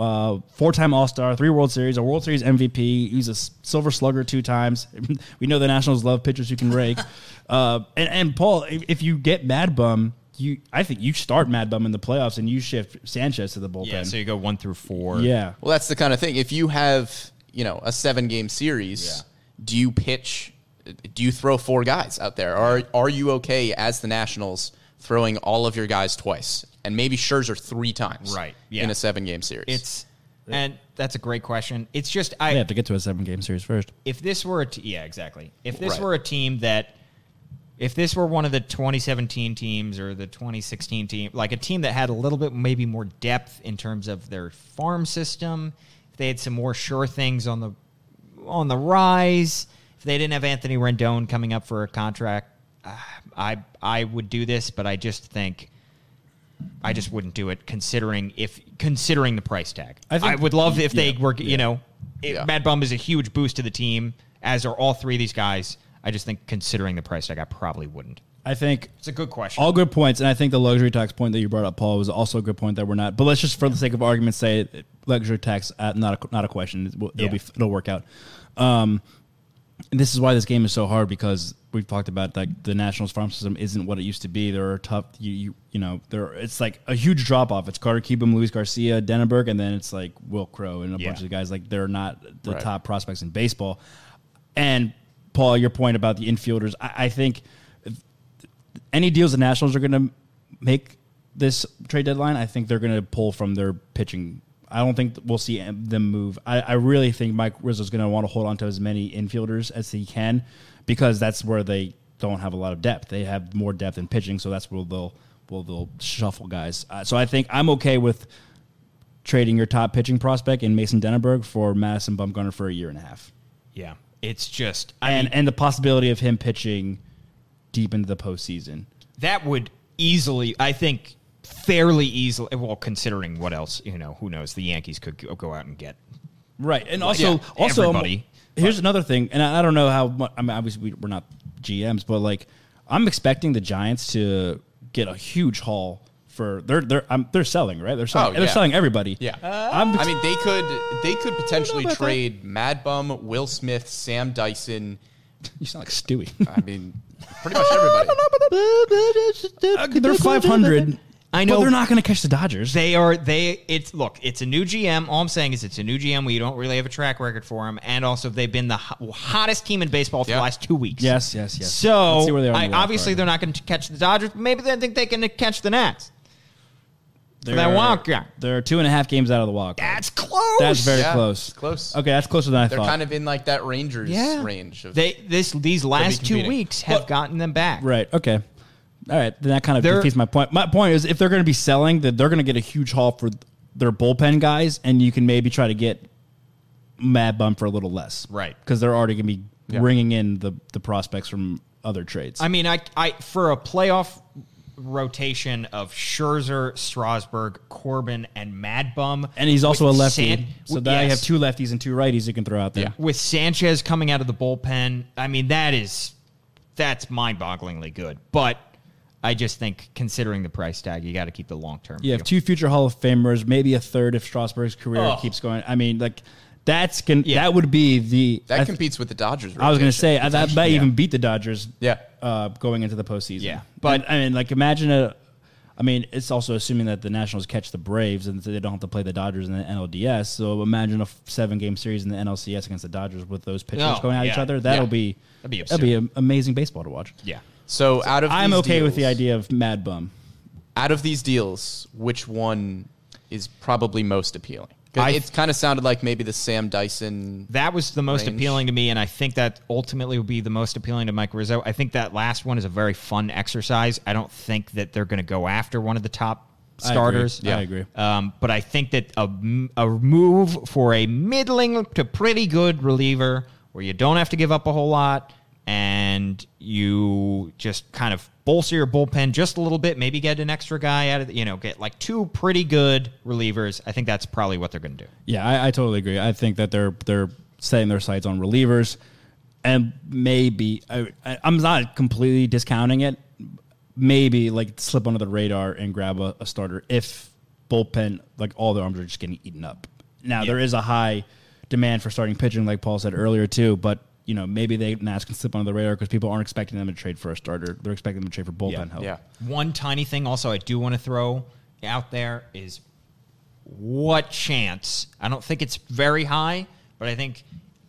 Speaker 4: uh, four-time All-Star, three World Series, a World Series MVP. He's a Silver Slugger two times. we know the Nationals love pitchers who can rake. uh, and, and Paul, if, if you get Mad Bum, you I think you start Mad Bum in the playoffs and you shift Sanchez to the bullpen.
Speaker 5: Yeah, so you go one through four.
Speaker 4: yeah.
Speaker 6: Well, that's the kind of thing. If you have, you know, a seven game series, do you pitch? Do you throw four guys out there? Or are you okay as the Nationals throwing all of your guys twice and maybe Scherzer three times?
Speaker 5: Right, yeah.
Speaker 6: In a seven game series.
Speaker 5: It's and that's a great question. It's just I
Speaker 4: They have to get to a seven-game series first.
Speaker 5: if this were a t- yeah exactly if this
Speaker 6: Right.
Speaker 5: were a team that if this were one of the 2017 teams or the 2016 team like a team that had a little bit maybe more depth in terms of their farm system if they had some more sure things on the on the rise if they didn't have Anthony Rendon coming up for a contract uh, I I would do this but I just think I just wouldn't do it considering if considering the price tag. I,
Speaker 4: I
Speaker 5: would love if they
Speaker 4: yeah,
Speaker 5: were you know it,
Speaker 6: Yeah.
Speaker 5: Mad Bum is a huge boost to the team as are all three of these guys. I just think considering the price tag I probably wouldn't.
Speaker 4: I think
Speaker 5: It's a good question.
Speaker 4: All good points, and I think the luxury tax point that you brought up, Paul, was also a good point that we're not. But let's just, for the sake of argument, say luxury tax uh, not a, not a question. It will, it'll
Speaker 5: Yeah.
Speaker 4: be it'll work out. Um, and this is why this game is so hard because we've talked about like the Nationals farm system isn't what it used to be. There are tough, you you, you know, there it's like a huge drop off. It's Carter Kieboom, Luis Garcia, Denaburg, and then it's like Wil Crowe and a
Speaker 5: Yeah.
Speaker 4: bunch of guys like they're not the
Speaker 6: Right.
Speaker 4: top prospects in baseball. And Paul, your point about the infielders, I, I think any deals the Nationals are going to make this trade deadline, I think they're going to pull from their pitching. I don't think we'll see them move. I, I really think Mike Rizzo's going to want to hold on to as many infielders as he can because that's where they don't have a lot of depth. They have more depth in pitching, so that's where they'll they'll shuffle guys. Uh, so I think I'm okay with trading your top pitching prospect in Mason Denaburg for Madison Bumgarner for a year and a half,
Speaker 5: Yeah, it's just I
Speaker 4: and
Speaker 5: mean,
Speaker 4: and the possibility of him pitching deep into the postseason.
Speaker 5: that would easily, I think, fairly easily. Well, considering what else, you know, who knows? The Yankees could go go out and get.
Speaker 4: Right, and also
Speaker 5: yeah,
Speaker 4: also
Speaker 5: everybody,
Speaker 4: Here's another thing, and I, I don't know how. Much, I mean, obviously we, we're not GMs, but like I'm expecting the Giants to get a huge haul for they're they're um, they're selling right. They're selling.
Speaker 6: Oh,
Speaker 4: They're selling everybody.
Speaker 6: Yeah.
Speaker 4: I'm,
Speaker 6: I mean, they could they could potentially
Speaker 4: about that.
Speaker 6: trade Mad Bum, Will Smith, Sam Dyson.
Speaker 4: you sound like Stewie.
Speaker 6: I mean, pretty much everybody.
Speaker 4: Okay, they're 500.
Speaker 5: I know-
Speaker 4: but they're not going to catch the Dodgers.
Speaker 5: They are they. It's look. It's a new GM. All I'm saying is it's a new GM. We don't really have a track record for them, and also they've been the ho- hottest team in baseball for
Speaker 6: Yeah.
Speaker 5: the last two weeks.
Speaker 4: yes, yes, yes.
Speaker 5: So
Speaker 4: Let's see where they are
Speaker 5: I,
Speaker 4: the
Speaker 5: obviously
Speaker 4: card.
Speaker 5: they're not going to catch the Dodgers. But maybe they think they can catch the Nats.
Speaker 4: They're,
Speaker 5: that wild card.
Speaker 4: They're two and a half games out of the walk.
Speaker 5: That's close.
Speaker 4: That's very
Speaker 6: Yeah,
Speaker 4: close.
Speaker 6: close.
Speaker 4: Okay, that's closer than I thought.
Speaker 6: They're kind of in like that Rangers
Speaker 5: yeah.
Speaker 6: range. Of,
Speaker 5: they this these last two weeks have gotten them back.
Speaker 4: Right. Okay. All right. Then that kind of
Speaker 5: They're-
Speaker 4: defeats my point. My point is if they're going to be selling, that they're going to get a huge haul for their bullpen guys, and you can maybe try to get Mad Bum for a little less.
Speaker 5: Right.
Speaker 4: Because they're already going to be
Speaker 6: Yeah.
Speaker 4: bringing in the the prospects from other trades.
Speaker 5: I mean, I I for a playoff rotation of Scherzer, Strasburg, Corbin, and Mad Bum,
Speaker 4: and he's also a lefty,
Speaker 5: San-
Speaker 4: so
Speaker 5: with-
Speaker 4: now you have two lefties and two righties you can throw out there.
Speaker 6: Yeah.
Speaker 5: with Sanchez coming out of the bullpen. I mean, that is that's mind-bogglingly good. But I just think, considering the price tag, you got to keep the long term.
Speaker 4: You have two future Hall of Famers, maybe a third if Strasburg's career
Speaker 5: Oh.
Speaker 4: keeps going. I mean, like that's can
Speaker 5: Yeah.
Speaker 4: that would be the
Speaker 6: that
Speaker 4: th-
Speaker 6: competes with the Dodgers.
Speaker 4: I was going to say
Speaker 6: rotation,
Speaker 4: uh, that might
Speaker 6: potentially.
Speaker 4: even beat the Dodgers.
Speaker 6: Yeah.
Speaker 4: uh, going into the postseason.
Speaker 5: Yeah.
Speaker 4: but I mean, like imagine a. I mean, it's also assuming that the Nationals catch the Braves and they don't have to play the Dodgers in the NLDS. So imagine a seven game series in the NLCS against the Dodgers with those pitchers
Speaker 5: Oh,
Speaker 4: going at each other. That'll
Speaker 5: Yeah.
Speaker 4: be
Speaker 5: That'd be
Speaker 4: that'd be amazing baseball to watch.
Speaker 5: Yeah.
Speaker 6: So out of
Speaker 4: I'm
Speaker 6: these
Speaker 4: okay with the
Speaker 6: deals-
Speaker 4: idea of Mad Bum.
Speaker 6: Out of these deals, which one is probably most appealing? 'Cause
Speaker 5: I-
Speaker 6: it's kind of sounded like maybe the Sam Dyson.
Speaker 5: That was the most
Speaker 6: range.
Speaker 5: appealing to me, and I think that ultimately will be the most appealing to Mike Rizzo. I think that last one is a very fun exercise. I don't think that they're going to go after one of the top
Speaker 4: I agree.
Speaker 5: starters.
Speaker 4: Yeah. I agree.
Speaker 5: Um, but I think that a, m- a move for a middling to pretty good reliever where you don't have to give up a whole lot and you just kind of bolster your bullpen just a little bit, maybe get an extra guy out of the, you know, get like two pretty good relievers. I think that's probably what they're going to do.
Speaker 4: Yeah, I, I totally agree. I think that they're they're setting their sights on relievers, and maybe I, I'm not completely discounting it. Maybe like slip under the radar and grab a, a starter if bullpen like all the arms are just getting eaten up. Now there is a high demand for starting pitching, like Paul said earlier too. But you know maybe they Nats can slip under the radar because people aren't expecting them to trade for a starter. They're expecting them to trade for bullpen help.
Speaker 6: Yeah.
Speaker 5: One tiny thing also I do want to throw out there is what chance? I don't think it's very high, but I think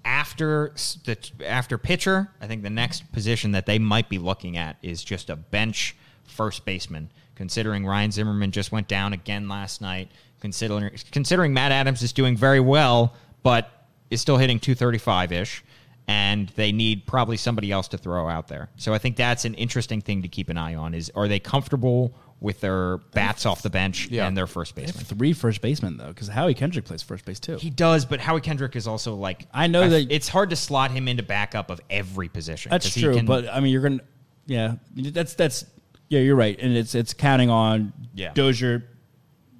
Speaker 5: after the after pitcher, I think the next position that they might be looking at is just a bench first baseman. Considering Ryan Zimmerman just went down again last night, considering considering Matt Adams is doing very well, but is still hitting 235 ish, and they need probably somebody else to throw out there. So I think that's an interesting thing to keep an eye on. Is are they comfortable with their bats off the bench
Speaker 6: Yeah.
Speaker 5: and their first
Speaker 4: They have
Speaker 5: baseman?
Speaker 4: three first basemen though, because Howie Kendrick plays first base too.
Speaker 5: He does, but Howie Kendrick is also like
Speaker 4: I know that-
Speaker 5: it's hard to slot him into backup of every position.
Speaker 4: That's true,
Speaker 5: can-
Speaker 4: but I mean, you're gonna, yeah, that's that's yeah, you're right, and it's it's counting on
Speaker 5: Yeah.
Speaker 4: Dozier,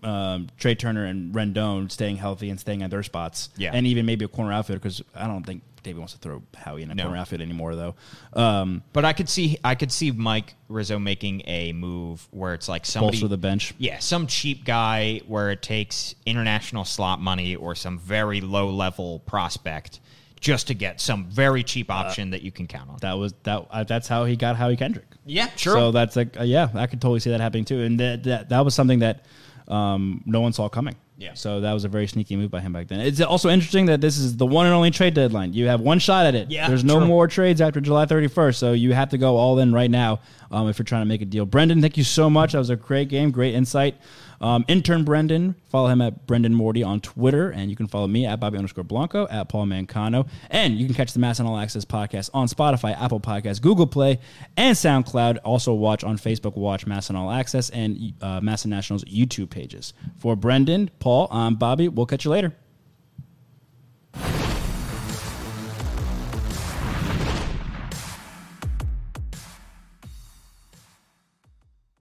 Speaker 4: um, Trea Turner, and Rendon staying healthy and staying at their spots,
Speaker 5: Yeah.
Speaker 4: and even maybe a corner outfielder because I don't think David wants to throw Howie in a
Speaker 5: No.
Speaker 4: corner outfit anymore though. Um,
Speaker 5: but I could see I could see Mike Rizzo making a move where it's like somebody
Speaker 4: bolster the bench.
Speaker 5: Yeah, some cheap guy where it takes international slot money or some very low level prospect just to get some very cheap
Speaker 4: Uh,
Speaker 5: option that you can count on.
Speaker 4: That was that. Uh, that's how he got Howie Kendrick.
Speaker 5: Yeah, sure.
Speaker 4: So that's like, uh, yeah, I could totally see that happening too, and that that, that was something that um, no one saw coming.
Speaker 5: Yeah.
Speaker 4: So that was a very sneaky move by him back then. It's also interesting that this is the one and only trade deadline. You have one shot at it.
Speaker 5: Yeah,
Speaker 4: There's no
Speaker 5: true.
Speaker 4: more trades after July 31st, so you have to go all in right now um, if you're trying to make a deal. Brendan, thank you so much. That was a great game, great insight. Um, intern Brendan, follow him at Brendan Morty on Twitter, and you can follow me at Bobby underscore Blanco at Paul Mancano, and you can catch the MASN All Access podcast on Spotify, Apple Podcasts, Google Play, and SoundCloud. Also watch on Facebook, watch MASN All Access and uh, MASN National's YouTube pages. For Brendan, Paul, I'm Bobby. We'll catch you later.